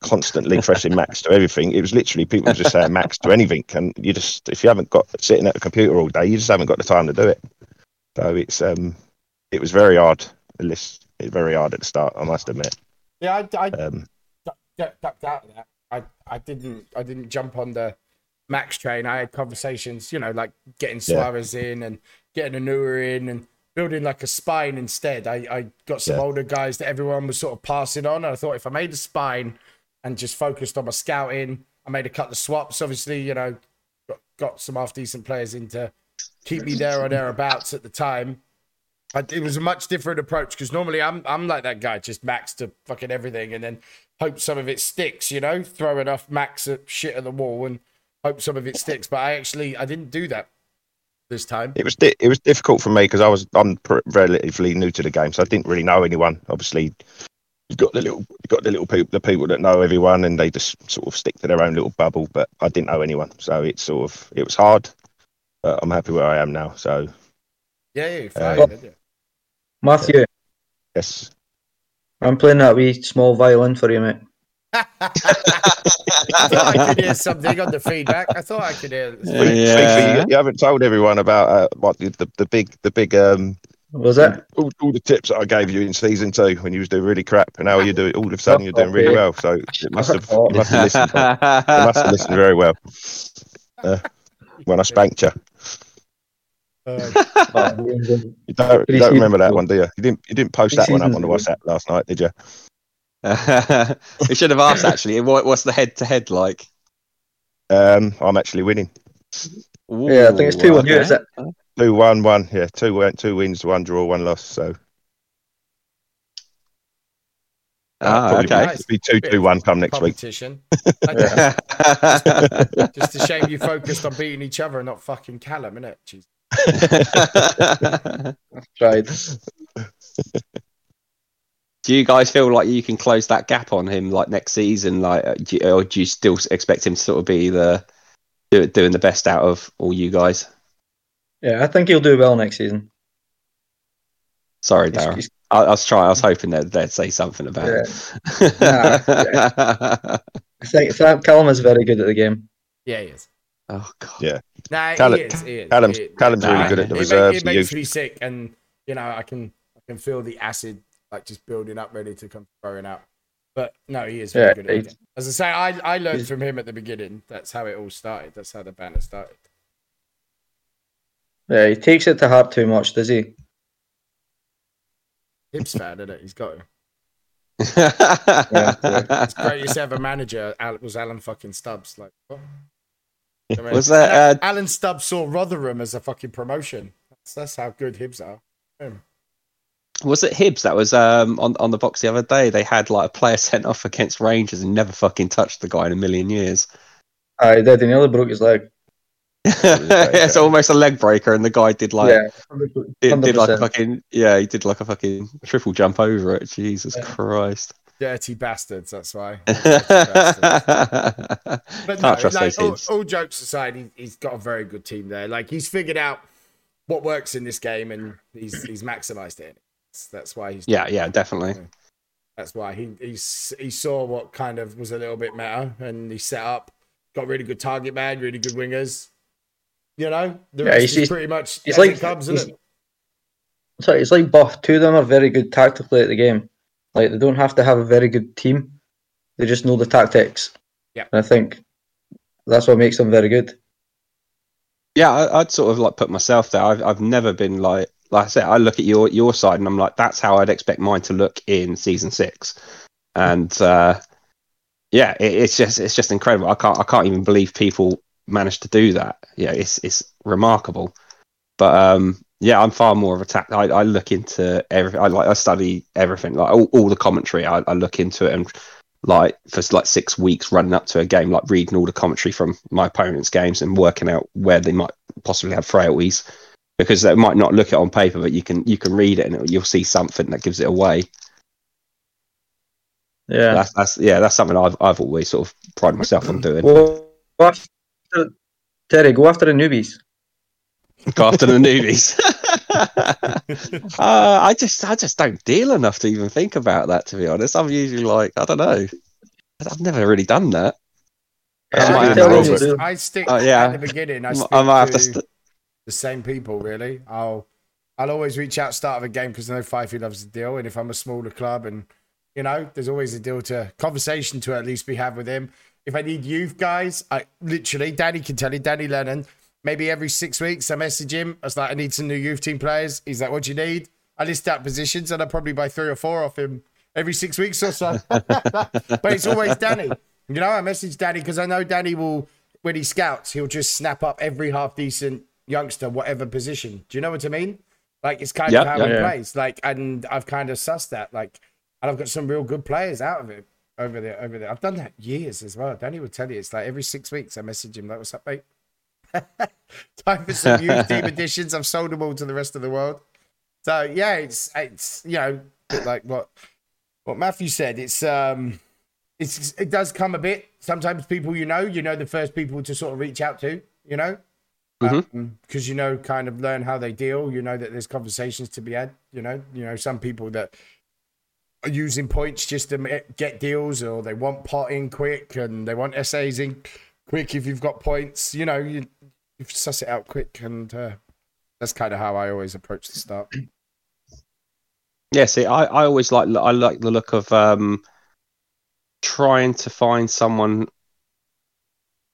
constantly pressing max to everything. It was literally people just saying max to anything, and you just if you haven't got sitting at a computer all day, you just haven't got the time to do it. So it's um, it was very hard. It's very hard at the start, I must admit. Yeah, I, I Um, ducked ducked out of that. I, I didn't I didn't jump on the Max train. I had conversations, you know, like getting Yeah. Suarez in and getting a newer in and building like a spine instead. I, I got some Yeah. older guys that everyone was sort of passing on. And I thought if I made a spine and just focused on my scouting, I made a couple of swaps. Obviously, you know, got, got some half decent players in to keep me there or thereabouts at the time. I, it was a much different approach because normally I'm I'm like that guy, just max to fucking everything, and then hope some of it sticks. You know, throw enough max at shit at the wall and hope some of it sticks. But I actually I didn't do that this time. it was di- it was difficult for me because I was I'm pr- relatively new to the game, so I didn't really know anyone. Obviously, you've got the little you've got the little people the people that know everyone, and they just sort of stick to their own little bubble. But I didn't know anyone, so it's sort of it was hard. But I'm happy where I am now. So Yeah, yeah, you're Uh, fine, didn't you? Matthew, yes, I'm playing that wee small violin for you, mate. I thought I could hear something on the feedback. I thought I could hear. Speak- speak Yeah. you, you haven't told everyone about uh, what the, the the big the big um Was it? all, all the tips that I gave you in season two when you was doing really crap, and now you do all of a sudden you're doing really well. So you must have you must have listened. You must have listened very well uh, when I spanked you. Uh, Oh, You don't, you don't remember that one, do you? You didn't you didn't post that one up on the WhatsApp last night, did you? we should have asked actually. What, what's the head to head like? Um, I'm actually winning yeah, I think it's two one. Ooh, You is it? Two one one. Yeah, two win- two wins, one draw, one loss. So Ah, probably okay. Nice. be two two one come next week. competition. Just a shame you focused on beating each other and not fucking Callum, innit? Jeez. Tried. do you guys feel like you can close that gap on him like next season? Like, uh, do you, or do you still expect him to sort of be the do, doing the best out of all you guys? Yeah, I think he'll do well next season. Sorry, Darren. I, I was trying. I was hoping that they'd say something about Yeah. it. I think, I think Callum is very good at the game. Yeah, he is. oh god. Yeah. Nah, Callum- he is. He is. Callum's- He- Callum's really good at the it ma- reserves, It makes youth. me sick, and you know, I can I can feel the acid like just building up, ready to come throwing out. But no, he is very Yeah, good at it. As I say, I, I learned from him at the beginning. That's how it all started. That's how the banner started. Yeah, he takes it to heart too much, does he? Hibs fan, isn't it? He's got to. yeah, His greatest ever manager was Alan fucking Stubbs. Like, what? I mean, Was that, and Alan Stubbs saw Rotherham as a fucking promotion. That's, that's how good Hibs are. Was it Hibs that was um, on on the box the other day? They had like a player sent off against Rangers and never fucking touched the guy in a million years. Aye, he did. He nearly broke his leg. It's almost a leg breaker, and the guy did like yeah, did, did like a fucking yeah, he did like a fucking triple jump over it. Jesus Yeah. Christ! dirty bastards. That's why. Bastards. But Can't no, trust like, those all, all jokes aside, he, he's got a very good team there. Like he's figured out what works in this game, and he's he's maximised it. That's, that's why he's Yeah, yeah, definitely. That's why he he's, he saw what kind of was a little bit meta, and he set up, got really good target man, really good wingers. You know, the Yeah, rest he's- is he's- pretty much he's as like- it comes, he's- isn't it? So it's like both. Two of them are very good tactically at the game. Like they don't have to have a very good team. They just know the tactics. Yeah. And I think that's what makes them very good. Yeah, I, I'd sort of like put myself there. I've I've never been like like I said. I look at your your side and I'm like, that's how I'd expect mine to look in season six. And uh, yeah, it, it's just it's just incredible. I can't I can't even believe people managed to do that. Yeah, it's it's remarkable. But um, yeah, I'm far more of a tact. I, I look into everything. I like I study everything, like all, all the commentary. I, I look into it and like for like six weeks running up to a game, like reading all the commentary from my opponent's games and working out where they might possibly have frailties because they might not look it on paper, but you can you can read it and it'll- you'll see something that gives it away. Yeah. That's, that's yeah, that's something I've I've always sort of prided myself on doing. Go after, Terry, go after the newbies. Go after the newbies. uh, I just I just don't deal enough to even think about that. To be honest, I'm usually like I don't know. I've never really done that. I Yeah, might I have tell to you roll to with- do. I stick Oh, yeah. at the beginning. I, I stick might have to. to St- the same people. Really, I'll I'll always reach out start of a game because I know Fifey loves the deal, and if I'm a smaller club and you know, there's always a deal to conversation to at least be had with him. If I need youth guys, I literally Danny can tell you, Danny Lennon. Maybe every six weeks I message him. I was like, I need some new youth team players. He's like, What do you need? I list out positions and I probably buy three or four off him every six weeks or so. but it's always Danny. You know, I message Danny because I know Danny will, when he scouts, he'll just snap up every half decent youngster, whatever position. Do you know what I mean? Like it's kind Yeah, of how yeah. he Yeah. plays. Like, and I've kind of sussed that. Like, and I've got some real good players out of it over there. Over there, I've done that years as well. Danny would tell you it's like every six weeks I message him like, "What's up, mate?" Time for some youth team additions. I've sold them all to the rest of the world. So yeah, it's it's you know like what what Matthew said. It's um it's it does come a bit. Sometimes people you know, you know the first people to sort of reach out to, you know, because Mhm. you know kind of learn how they deal. You know that there's conversations to be had. You know, you know some people that are using points just to get deals, or they want pot in quick and they want essays in quick. If you've got points, you know you you suss it out quick, and uh, that's kind of how I always approach the start. Yeah, see, I, I always like I like the look of um, trying to find someone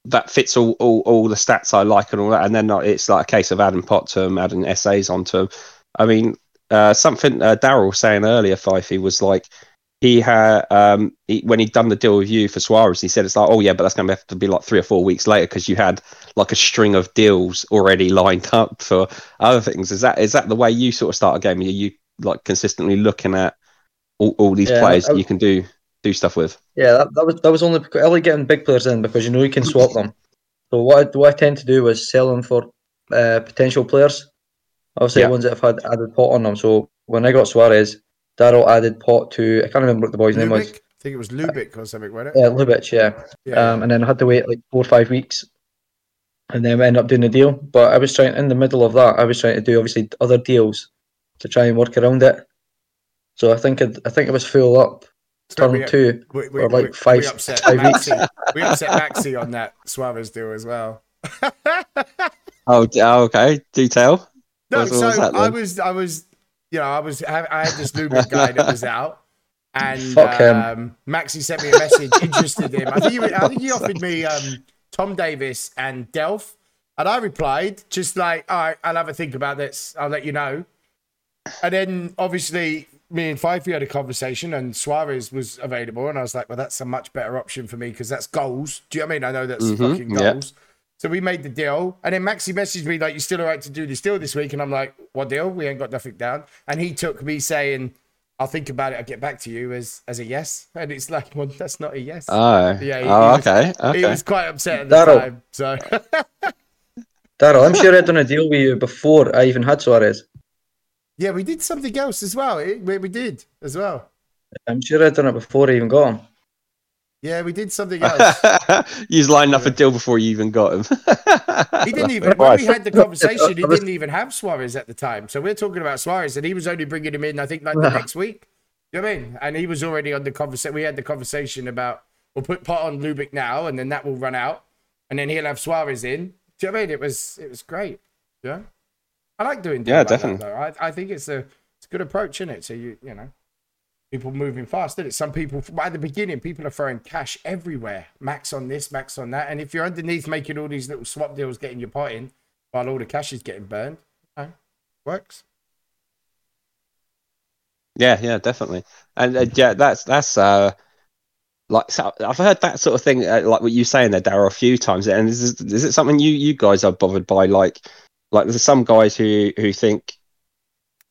that fits all, all, all the stats I like and all that, and then it's like a case of adding pot to them, adding essays onto them. I mean, uh, something uh, Daryl was saying earlier, Fifey was like he had um, he, when he'd done the deal with you for Suarez, he said it's like, oh yeah, but that's going to have to be like three or four weeks later because you had like a string of deals already lined up for other things. Is that is that the way you sort of start a game? Are you like consistently looking at all, all these Yeah, players I- you can do do stuff with? Yeah, that, that was that was only because I like getting big players in because you know you can swap them. So what I, what I tend to do is sell them for uh, potential players. Obviously, Yeah. ones that have had added pot on them. So when I got Suarez, Daryl added pot to I can't remember what the boy's name was. I think it was Lubick or something, wasn't it? Yeah, Lubitsch, yeah. Yeah. Um, and then I had to wait like four or five weeks, and then we ended up doing the deal. But I was trying in the middle of that. I was trying to do obviously other deals to try and work around it. So I think it, I think it was full up So turn we- two we, we, or like we- five- we upset five weeks. Maxi. we upset Maxi on that Suarez deal as well. Oh, oh, okay. Do tell. No, so was I was, I was, you know, I was I, I had this Lubick guy that was out, and um, Maxi sent me a message interested in him. I think he, I think he offered me um, Tom Davies and Delph, and I replied just like, all right, I'll have a think about this. I'll let you know. And then obviously me and Fifey had a conversation, and Suarez was available, and I was like, well, that's a much better option for me because that's goals. Do you know what I mean? I know that's Mhm, fucking goals. So we made the deal, and then Maxi messaged me like, "You still alright to do this deal this week?" And I'm like, "What deal? We ain't got nothing down." And he took me saying, "I'll think about it. I'll get back to you as as a yes." And it's like, well, that's not a yes. Oh, Yeah, he- oh, he was- okay, He was quite upset at the time. So Daryl, I'm sure I'd done a deal with you before I even had Suarez. yeah, we did something else as well. It- we, we did as well. I'm sure I'd done it before I even got him. Yeah, we did something else. He's was lining up a deal before you even got him. He didn't even when we had the conversation. He didn't even have Suarez at the time. So we're talking about Suarez, and he was only bringing him in. I think like the next week. You know what I mean? And he was already on the conversation. We had the conversation about we'll put pot on Lubick now, and then that will run out, and then he'll have Suarez in. Do you know what I mean? It was it was great. Yeah, I like doing. Yeah, like that, definitely. though. I I think it's a it's a good approach, isn't it? So you you know. People moving fast, isn't it? Some people at the beginning, people are throwing cash everywhere. Max on this, max on that. And if you're underneath making all these little swap deals, getting your pot in, while all the cash is getting burned, okay, works. Yeah, yeah, definitely. And uh, yeah, that's that's uh like so I've heard that sort of thing, uh, like what you saying there, Darryl, a few times. And is, is is it something you you guys are bothered by? Like, like there's some guys who who think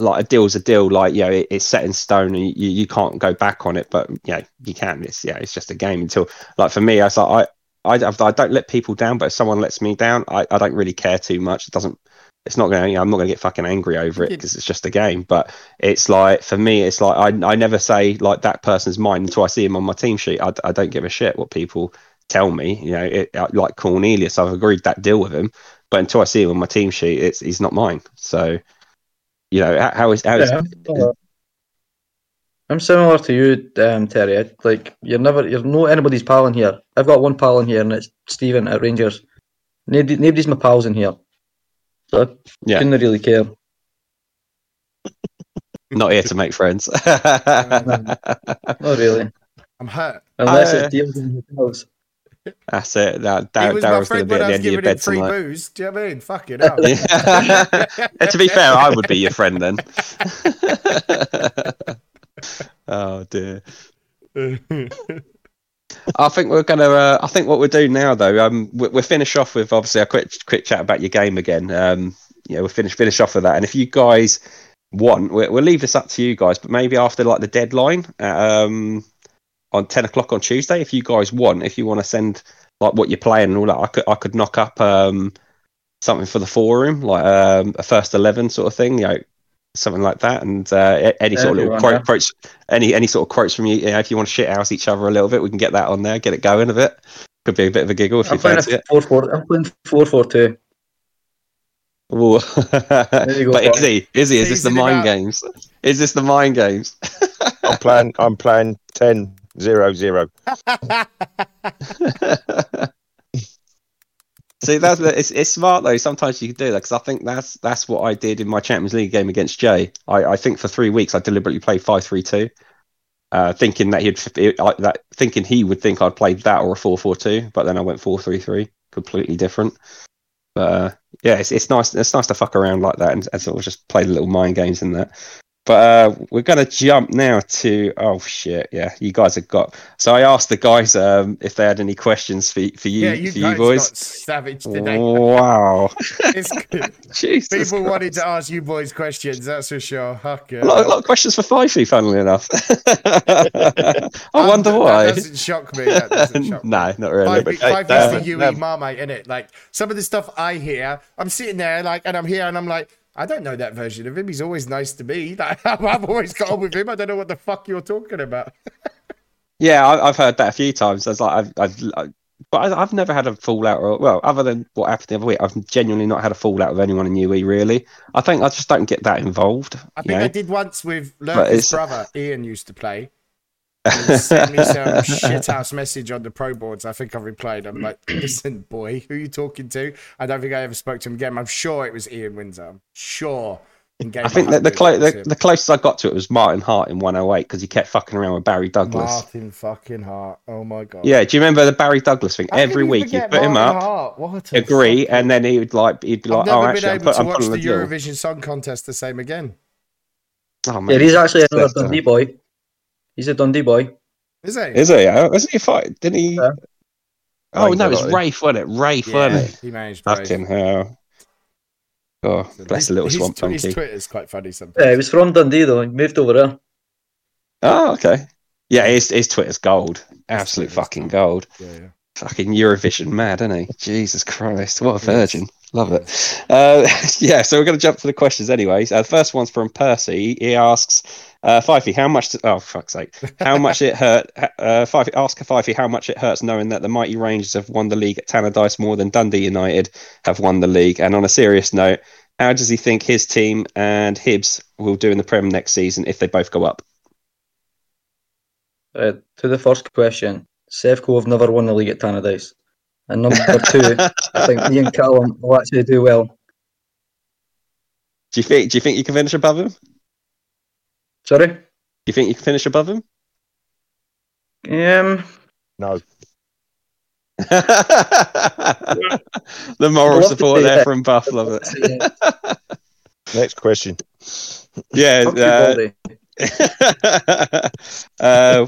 like a deal's a deal, like you know it, it's set in stone and you, you can't go back on it. But you know you can. It's yeah, it's just a game until like for me, I was like I. I, I don't let people down, but if someone lets me down, I, I don't really care too much. It doesn't. It's not going. You know, I'm not going to get fucking angry over it because it's just a game. But it's like for me, it's like I I never say like that person's mine until I see him on my team sheet. I, I don't give a shit what people tell me. You know, it, uh, like Cornelius, I've agreed that deal with him, but until I see him on my team sheet, it's he's not mine. So, you know, how, how is how is Yeah, I'm, I'm similar to you, um, Terry. Like you're never, you're no anybody's pal in here. I've got one pal in here, and it's Stephen at Rangers. Nobody, nobody's my pals in here, so I Yeah. couldn't really care. not here to make friends? Not really, I'm hurt. unless Uh, it's deals in hotels. That's it. That, Dar- was Daryl's going to be at the end of your bed free tonight. booze. Do you know what I mean? Fuck it up. Yeah. to be fair, I would be your friend then. oh dear. I think we're gonna. Uh, I think what we'll do now, though, um, we, we'll finish off with obviously a quick quick chat about your game again. Um, yeah, we'll finish finish off with that. And if you guys want, we'll, we'll leave this up to you guys. But maybe after like the deadline, um, on ten o'clock on Tuesday, if you guys want, if you want to send like what you're playing and all that, I could I could knock up um something for the forum, like um, a first eleven sort of thing, you know, something like that, and uh, any sort of little quote, yeah. quotes, any any sort of quotes from you. you know, if you want to shit house each other a little bit, we can get that on there, get it going a bit. Could be a bit of a giggle if I'm you playing fancy it. four four. I'm playing four four two. Ooh. you go, but Bob. is he? Is he? Is this the Teasing mind out. games? Is this the mind games? I'm playing. I'm playing 10 0 0. See, that's it's, it's smart though. Sometimes you can do that because I think that's that's what I did in my Champions League game against Jay. I, I think for three weeks I deliberately played five three two, uh, thinking that he'd I, that thinking he would think I'd played that or a four four two, but then I went four three three, completely different. But uh, yeah, it's, it's nice. It's nice to fuck around like that and, and sort of just play the little mind games in that. But uh, we're gonna jump now to oh shit, yeah, you guys have got. So I asked the guys um, if they had any questions for for you, yeah, you for guys you boys. got savage today. Wow. Jesus. People Christ. wanted to ask you boys questions, that's for sure. Fuck a lot, a lot of questions for Fifey, funnily enough. I Um, wonder that- why. That doesn't shock me. That doesn't shock me. no, not really. Five, But five uh, is the UE never- Marmite, in it. Like some of the stuff I hear, I'm sitting there like, and I'm here, and I'm like, I don't know that version of him. He's always nice to me. I've always got on with him. I don't know what the fuck you're talking about. yeah, I, I've heard that a few times. I was like, I've, I've, I, but I, I've never had a fallout. Or, well, other than what happened the other week, I've genuinely not had a fallout with anyone in UE. Really, I think I just don't get that involved. I think know? I did once with But Lurker's brother. Ian used to play. He sent me some shithouse message on the pro boards. I think I replied. I'm like, listen, boy, who are you talking to? I don't think I ever spoke to him again. I'm sure it was Ian Windsor. I'm sure. in I think that the, clo- the, the closest I got to it was Martin Hart in 108 because he kept fucking around with Barry Douglas. Martin fucking Hart. Oh my god. Yeah, do you remember the Barry Douglas thing? How Every week you forget put him up, What agree, fucking- and then he would like he'd be I've like, never "Oh, been actually, I'm, able put, to I'm watch the the deal." Eurovision Song Contest the same again. Oh, Yeah, man. he's actually another That's, Dundee boy. He's a Dundee boy. Is he? Is he? Uh, Wasn't he fight? Didn't he? Yeah. Oh Thanks no, a it was lot? Rafe, wasn't it? Rafe, yeah, wasn't it? he managed. Brave. Fucking hell. Oh, bless the little his, swamp His donkey. Twitter's quite funny sometimes. Yeah, he was from Dundee though. He moved over there. Oh, okay. Yeah, his, his Twitter's gold. Absolute Twitter's fucking gold. gold. Yeah, yeah. Fucking Eurovision mad, isn't he? Jesus Christ, what a Yes. virgin. Love it. Uh, yeah, so we're going to jump to the questions anyways. Uh, the first one's from Percy. He asks, uh, Fifey, how much, oh, fuck's sake, how much it hurt, uh, Fifey, ask Fifey how much it hurts knowing that the mighty Rangers have won the league at Tannadice more than Dundee United have won the league. And on a serious note, how does he think his team and Hibs will do in the Prem next season if they both go up? Uh, to the first question, Sevco have never won the league at Tannadice. And number two, I think me and Callum will actually do well. Do you think, do you think you can finish above him? Sorry. Do Sorry? you think you can finish above him? Um, No. the moral support there that. from Buff, love it. Next question. Yeah, uh, uh,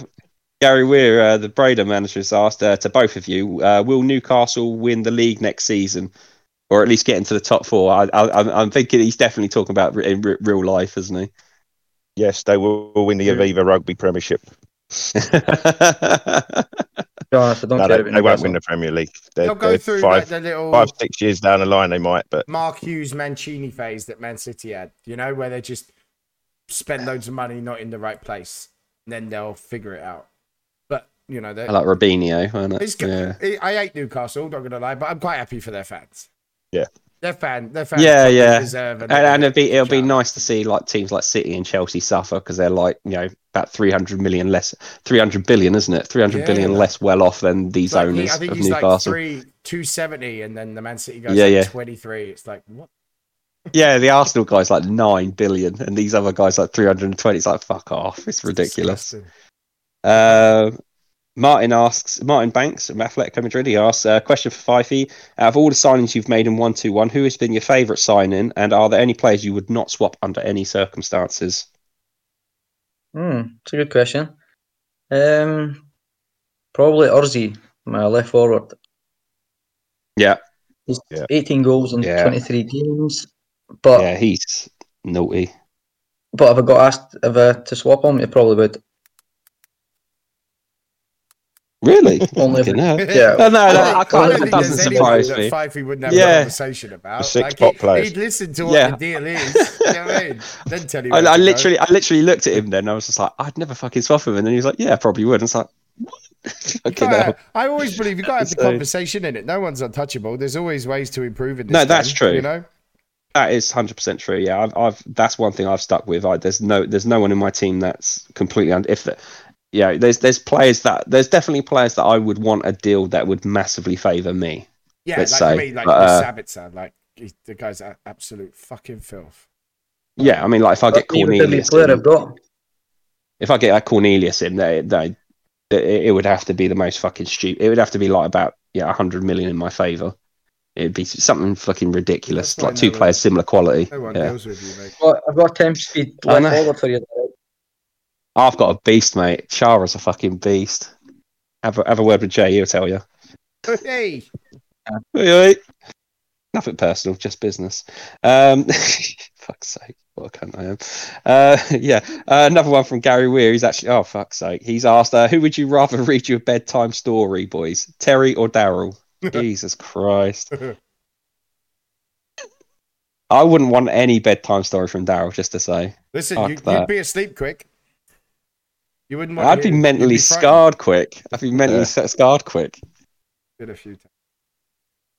Gary Weir, uh, the Brader manager, has asked uh, to both of you: uh, Will Newcastle win the league next season, or at least get into the top four? I, I, I'm- I'm thinking he's definitely talking about re- in re- real life, isn't he? Yes, they will win the Aviva Rugby Premiership. To I don't No, care they, they won't win the Premier League. They're, They'll go they're through like five, the little five, six years down the line. They might, but Mark Hughes Mancini phase that Man City had, you know, where they just spend loads of money not in the right place. And then they'll figure it out. You know, I like Robinho, it? good. Yeah. I hate Newcastle, not gonna lie, but I'm quite happy for their fans. Yeah. their fan, their fans. Yeah, yeah. deserve And, and it'd be it'll be nice to see like teams like City and Chelsea suffer because they're like you know about three hundred million less, three hundred billion, isn't it? Three hundred billion Yeah. less well off than these like he- owners I think of he's like three, two seventy, and then the Man City goes Yeah, like yeah. twenty three. It's like what? Yeah, the Arsenal guy's like nine billion, and these other guys like three hundred and twenty. It's like fuck off. It's ridiculous. Uh, Martin asks, Martin Banks from Athletic Madrid, he asks, uh, question for Fifey. Out of all the signings you've made in 121, who has been your favourite signing, and are there any players you would not swap under any circumstances? Hmm, it's a good question. Um, probably Urzi, my left forward. Yeah, He's Yeah. 18 goals in Yeah. 23 games. But yeah, he's naughty. but if I got asked if I, to swap him, I probably would. Really? Only if- Fucking hell. Yeah. No, no, no, I I can't. think That doesn't there's anyone surprise that me. Fifey wouldn't have Yeah. a conversation about. six like, top he, players. He'd listen to what Yeah. the deal is. you know what I mean? Then tell you. I, I to go. literally, I literally looked at him then. I was just like, I'd never fucking swap him, and then he was like, Yeah, probably would. And it's like, what? You Fucking gotta- hell. I always believe you've got to have the So- conversation in it. No one's untouchable. There's always ways to improve in this. No, that's game, true. You know, That is hundred percent true. Yeah, I've, I've that's one thing I've stuck with. I, there's no there's no one in my team that's completely un- if the, yeah there's there's players that there's definitely players that I would want a deal that would massively favour me. yeah, like say, I mean, like but, uh, Sabitzer, like he, the guy's a- absolute fucking filth. Yeah, I mean like if I get But even every Cornelius, in, if I get like Cornelius in, they, they, it, it would have to be the most fucking stupid. It would have to be like about yeah hundred million in my favour. It'd be something fucking ridiculous, That's why like two one- players similar quality. No one yeah. deals with you, mate. Well, I've got 10 speed I left know. forward for you. I've got a beast, mate. Chara's a fucking beast. Have a, have a word with Jay, he'll tell you. Hey. Nothing personal, just business. Um, fuck's sake, what a cunt I am. Uh, yeah, uh, another one from Gary Weir. He's actually, oh fuck's sake, he's asked, uh, who would you rather read you a bedtime story, boys, Terry or Daryl? Jesus Christ. I wouldn't want any bedtime story from Daryl, just to say. listen, you, you'd be asleep quick. You wouldn't want. I'd be you'd mentally frightened. scarred quick. I'd be mentally Yeah. scarred quick. Did a few times.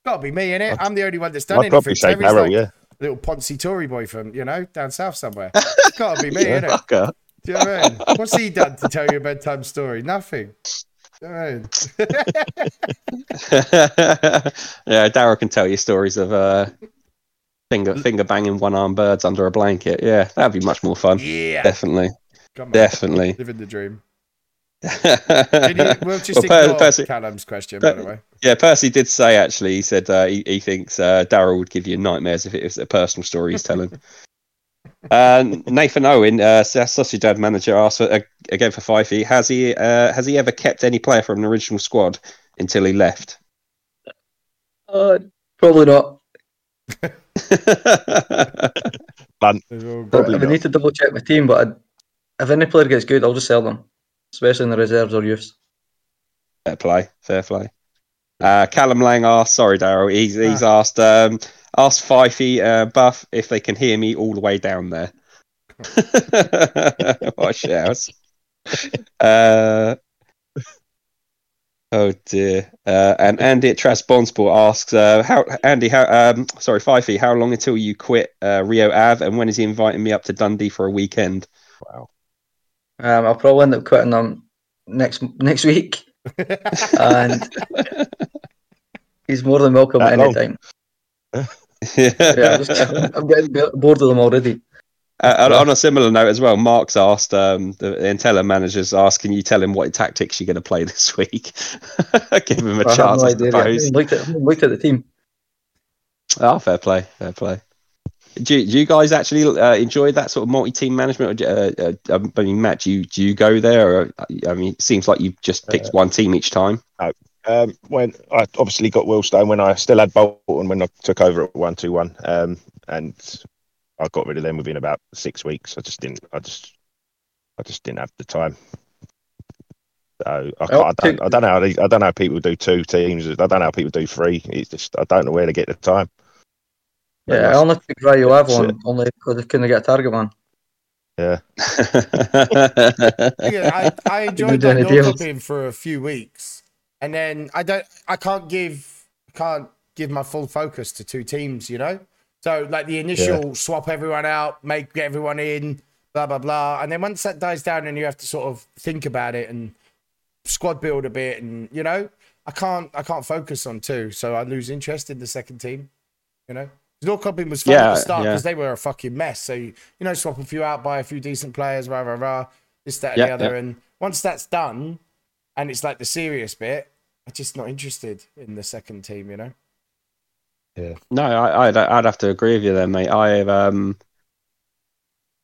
Got to be me, innit? I'd- I'm the only one that's done I'd probably anything. say Terry's Barrow. like yeah, little Ponzi Tory boy from you know down south somewhere. It's got to be me, Yeah, innit? fucker. Do you know what I mean? What's he done to tell you a bedtime story? Nothing. Do you know what I mean? yeah, Daryl can tell you stories of uh, finger finger banging one arm birds under a blanket. Yeah, that'd be much more fun. Yeah. Definitely, Come on. definitely. Living the dream. Did he, we'll just Well, Per- ignore Percy- Callum's question, by the way. Yeah, Percy did say actually. He said uh, he, he thinks uh, Daryl would give you nightmares if it was a personal story he's telling. uh, Nathan Owen, uh, dad manager, asked for, uh, again for Fifey. Has he uh, has he ever kept any player from an original squad until he left? Uh, probably not. It's. Probably I would not. need to double check my team, but I'd, if any player gets good, I'll just sell them, especially in the reserves or youths. fair play, fair play. Uh, Callum Lang asked, sorry, Daryl. He's he's asked um, asked Fifey uh, Buff if they can hear me all the way down there. what a shout! Uh, oh dear. Uh, and Andy at Trabzonspor asks, uh, "How Andy? How um, sorry, Fifey? How long until you quit uh, Rio Ave? And when is he inviting me up to Dundee for a weekend?" Wow. Um, I'll probably end up quitting them next next week, and he's more than welcome That at long? any time. Yeah, I'm, just, I'm getting bored of them already. Uh, on a similar note as well, Mark's asked um, the Intella managers asked, "Can you tell him what tactics you're going to play this week? Give him a I have chance, no I idea. I suppose." haven't looked at, I haven't looked at the team. Oh, fair play, fair play. Do, do you guys actually uh, enjoy that sort of multi-team management? Or, uh, uh, I mean, Matt, do you do you go there? Or, I mean, it seems like you've just picked one team each time. Um, when I obviously got Wealdstone when I still had Bolton when I took over at one two one, um, and I got rid of them within about six weeks. I just didn't. I just, I just didn't have the time. So I, Oh, I, don't, I don't know. How they, I don't know how people do two teams. I don't know how people do three. It's just I don't know where to get the time. But Yeah, I that's- only took Rio Ave That's on only because I couldn't get a target man. yeah. yeah, I, I enjoyed doing that the North for a few weeks, and then I don't, I can't give, can't give my full focus to two teams, you know. So like the initial swap everyone out, make get everyone in, blah blah blah, and then once that dies down and you have to sort of think about it and squad build a bit, and you know, I can't, I can't focus on two, so I lose interest in the second team, you know. Norrköping was fun at the start yeah. because they were a fucking mess. So you, you know, swap a few out, buy a few decent players, rah rah rah, this that and the other, yeah. and once that's done, and it's like the serious bit, I'm just not interested in the second team, you know. Yeah. No, I, I'd, I'd have to agree with you there, mate. I've um,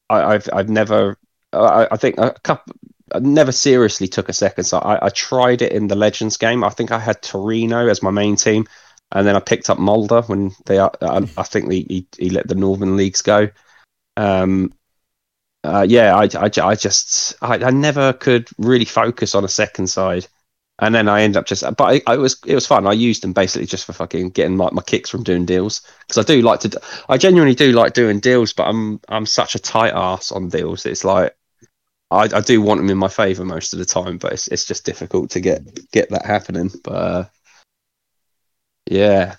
I, I've I've never, I, I think a couple, I never seriously took a second. So I, I tried it in the Legends game. I think I had Torino as my main team, and then I picked up Molde when they, I, I think he, he let the Northern leagues go. Um, uh, yeah, I, I, I just I, I never could really focus on a second side. And then I end up just, but I, I was it was fun. I used them basically just for fucking getting like my kicks from doing deals because I do like to. I genuinely do like doing deals, but I'm I'm such a tight ass on deals. It's like I, I do want them in my favour most of the time, but it's it's just difficult to get get that happening. But uh, yeah,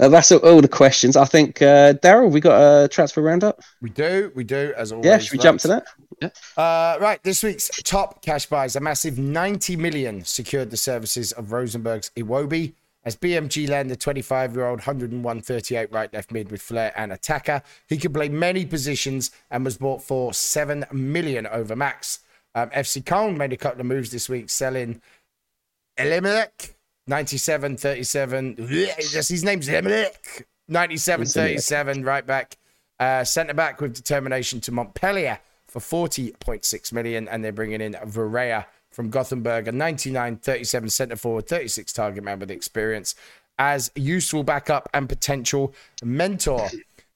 Uh, that's all, the questions. I think uh, Daryl, we got a transfer roundup. We do, we do, as always. Yeah, should we jump to that? Yeah. Uh, right, this week's top cash buys, a massive 90 million secured the services of Rosenborg's Iwobi as BMG landed 25 year old 101 38 right left mid with flair and attacker. He could play many positions and was bought for 7 million over max. Um, FC Köln made a couple of moves this week, selling Elimelech 97 37. Just his name's Elimelech 97 37 right back. Uh, centre back with determination to Montpellier for 40.6 million, and they're bringing in Varela from Gothenburg, a 99 37 centre forward, 36 target man with experience as useful backup and potential mentor.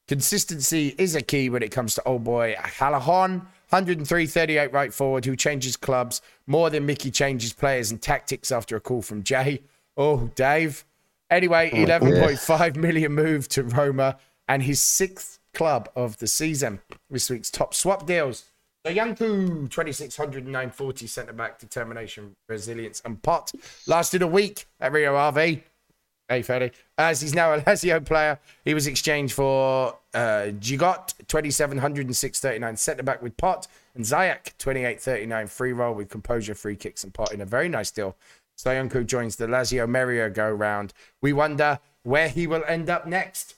Consistency is a key when it comes to old boy Halahon, 103 38 right forward, who changes clubs more than Mickey changes players and tactics after a call from Jay. Oh, Dave. Anyway, 11.5 million move to Roma and his sixth club of the season. This week's top swap deals. So Yanku, 2609 40 centre back, determination, resilience, and pot. Lasted a week at Rio Ave. Hey, Freddy. As he's now a Lazio player, he was exchanged for uh, Gigot, 2706 39 centre back with pot, and Zayak, 2839 free roll with composure, free kicks, and pot in a very nice deal. Stoyanko joins the Lazio Merio go round. We wonder where he will end up next.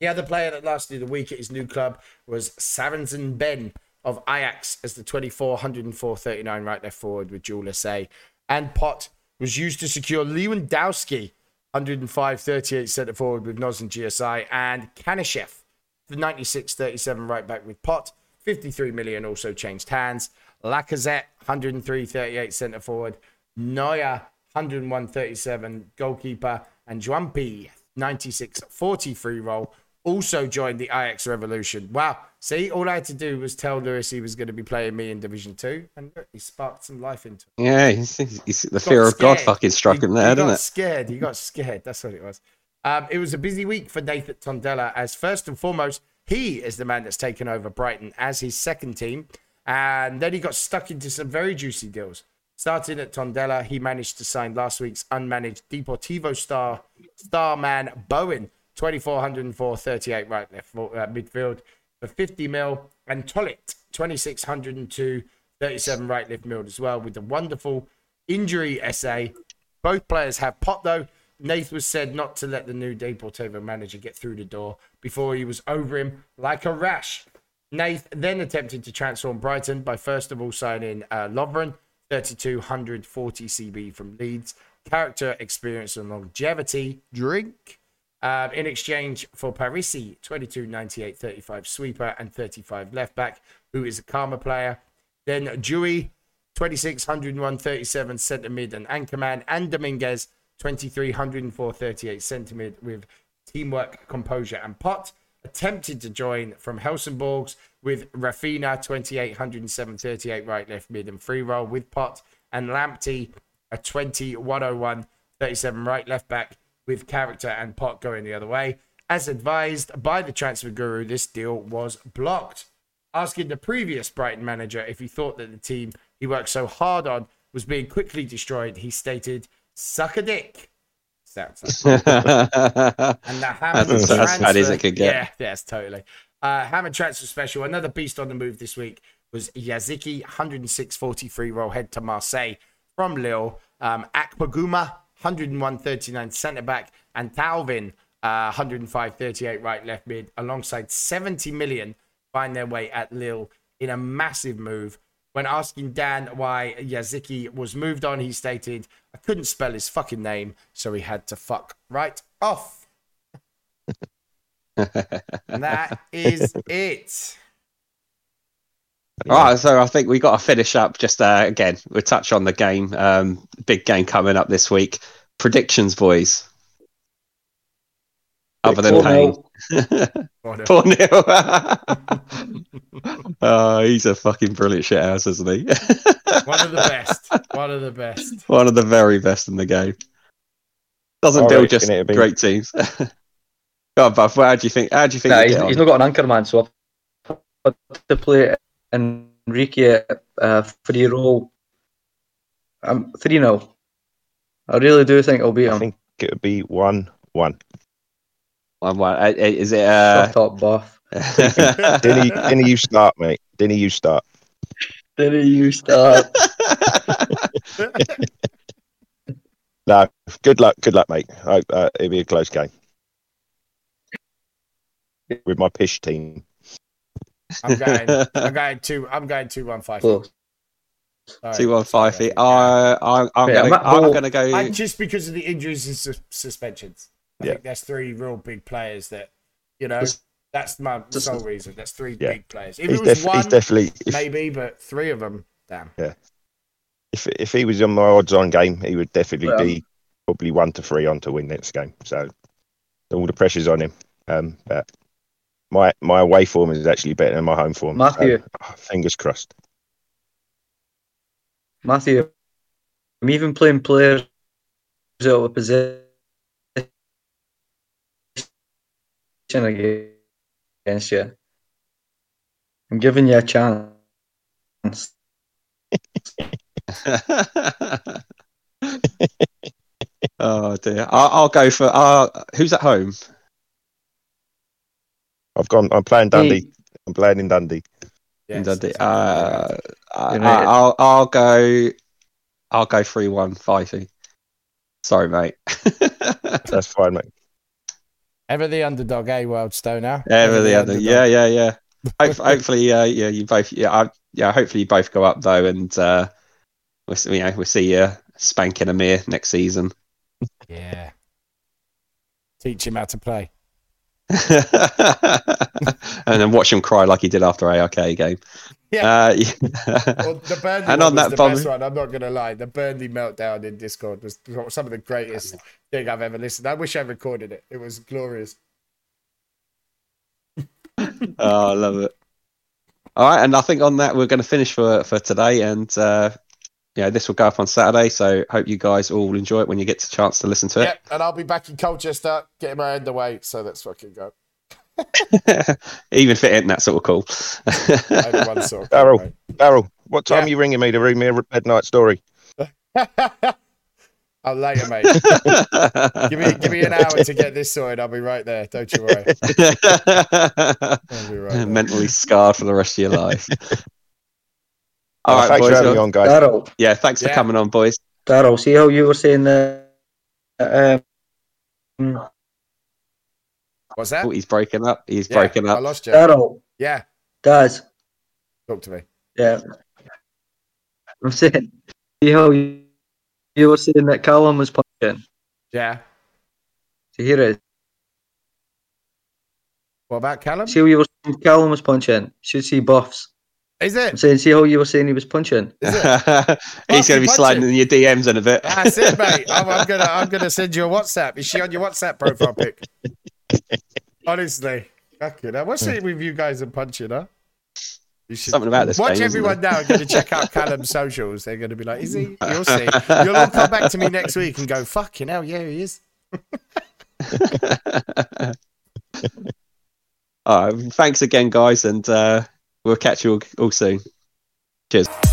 The other player that lasted a week at his new club was Sarensen Ben of Ajax as the 24, 104, 39 right left forward with dual SA. And Pot was used to secure Lewandowski, 105, 38 centre forward with Noz and GSI, and Kanishev, the 96, 37 right back with Pot. 53 million also changed hands. Lacazette, 103, 38 centre forward. Neuer, 101, 37 goalkeeper. And Juampi, 96, 43 roll, also joined the Ajax Revolution. Wow. See, all I had to do was tell Lewis he was going to be playing me in Division 2, and he sparked some life into it. Yeah, he's, he's, the fear of God fucking struck him there, he didn't got it? scared. He got scared. That's what it was. Um, it was a busy week for Nathan Tondela, as first and foremost, he is the man that's taken over Brighton as his second team. And then he got stuck into some very juicy deals. Starting at Tondela, he managed to sign last week's unmanaged Deportivo star star man Bowen 2404 38 right left uh, midfield for 50 mil and Tollett 2602 37 right left midfield as well with the wonderful injury essay. Both players have pot though. Nath was said not to let the new Deportivo manager get through the door before he was over him like a rash. Nath then attempted to transform Brighton by first of all signing uh, Lovren 3240 CB from Leeds. Character, experience, and longevity. Drink. Um, in exchange for Parisi, 22, 98, 35 sweeper and 35 left back, who is a Karma player. Then Dewey, 26, 101, 37 centre mid and anchor man. And Dominguez, 23, 104, 38 centre mid with teamwork, composure, and pot. Attempted to join from Helsingborgs with Rafina, 28, 107, 38 right, left mid and free roll with pot. And Lamptey, a 20, 101, 37 right, left back with character and pot going the other way. As advised by the transfer guru, this deal was blocked. Asking the previous Brighton manager if he thought that the team he worked so hard on was being quickly destroyed, he stated, "Suck a dick." And the Hammond That's- transfer, bad as it could get. Yeah, yes, totally. Uh, Hammond transfer special. Another beast on the move this week was Yazici, 106.43 roll head to Marseille from Lille. Um, Akpoguma, 101.39 centre back, and Talvin, uh, 105.38 right left mid, alongside 70 million find their way at Lille in a massive move. When asking Dan why Yazici was moved on, he stated, I couldn't spell his fucking name, so he had to fuck right off. and that is it. All right, so I think we got to finish up. Just uh, again, we'll touch on the game. Um, big game coming up this week. Predictions, boys. Other than 4-0. Payne, Whatever. four 0 Oh, he's a fucking brilliant shit house, isn't he? One of the best. One of the best. One of the very best in the game. Doesn't I build reckon just be- great teams. Go on, Buff. How do you think? How do you think? Nah, he's, he's not got an anchor man, so I've got to play Enrique uh, free roll. Um, 3 0. I really do think I'll beat I think it would be one one. One, one. Uh, Is it? Uh... top buff. Didn't he, didn't you start, mate? Didn't you start? Did you start? No. Good luck. Good luck, mate. I, uh, it'll be a close game with my pish team. I'm going. I'm going two. I'm going two one five. Close. Sorry. Two one five Sorry. feet. I, I, I'm Yeah, gonna, Matt I'm Ball- gonna go. And just because of the injuries and sus- suspensions, I Yeah. think there's three real big players that, you know, Just- that's my just- sole reason. That's three Yeah. big players. If He's, it was def- one, he's definitely. If, maybe, but three of them, damn. Yeah. If if he was on my odds-on game, he would definitely Well- be probably one to three on to win next game. So all the pressure's on him. Um, but my my away form is actually better than my home form. Matthew. So, oh, fingers crossed. Matthew, I'm even playing players out of position against you. I'm giving you a chance. oh dear. I'll, I'll go for. Uh, who's at home? I've gone. I'm playing Dundee. Hey, I'm playing in Dundee. in Dundee. Uh, right. I, I'll I'll go. I'll go three one Fifey. Sorry, mate. That's fine, mate. Ever the underdog, eh, World Stoner? Ever the other, yeah, yeah, yeah. Hopefully, uh, yeah, you both, yeah, I, yeah. Hopefully, you both go up though, and uh, we'll, see- you know, we'll see you spanking Amir next season. Yeah. Teach him how to play. and then watch him cry like he did after ARK game. Yeah. Uh, Well, the Burnley And on was that the bomb- best one. I'm not going to lie. The Burnley meltdown in Discord was some of the greatest thing I've ever listened. I wish I recorded it. It was glorious. oh, I love it. All right, and I think on that we're going to finish for for today, and uh, yeah, this will go up on Saturday. So hope you guys all enjoy it when you get a chance to listen to it. Yep, and I'll be back in Colchester getting my end away. So let's fucking go. Even if it ain't that sort of cool. Everyone's sort of Daryl. cool, Daryl, what time Yeah. are you ringing me to read me a midnight story? I'll later, mate. give me give me an hour to get this sorted. I'll be right there. Don't you worry. I'll be right there. Mentally scarred for the rest of your life. All Uh, right, thanks boys. for having me on, guys. Daryl, yeah, thanks for coming on, boys. Daryl, see how you were saying that? Um, What's that? Oh, he's breaking up. He's Yeah, breaking I lost you. Daryl, Yeah, Daz, talk to me. yeah. I'm saying, see how you, you were saying that Callum was punching? Yeah. See, here it is. What about Callum? See how you were saying Callum was punching? Should see buffs. Is I'm it? saying, see how you were saying he was punching? he's going to be sliding in your DMs in a bit. That's it, mate. I'm, I'm gonna I'm gonna send you a WhatsApp. Is she on your WhatsApp profile pic? Honestly, fucking hell. What's it with you guys and punching, huh? You should Something about this watch game, isn't everyone now. Going to check out Callum's socials. They're going to be like, "Is he?" You'll see. You'll all come back to me next week and go, "Fucking hell, yeah, he is." All right, thanks again, guys, and uh, we'll catch you all, all soon. Cheers.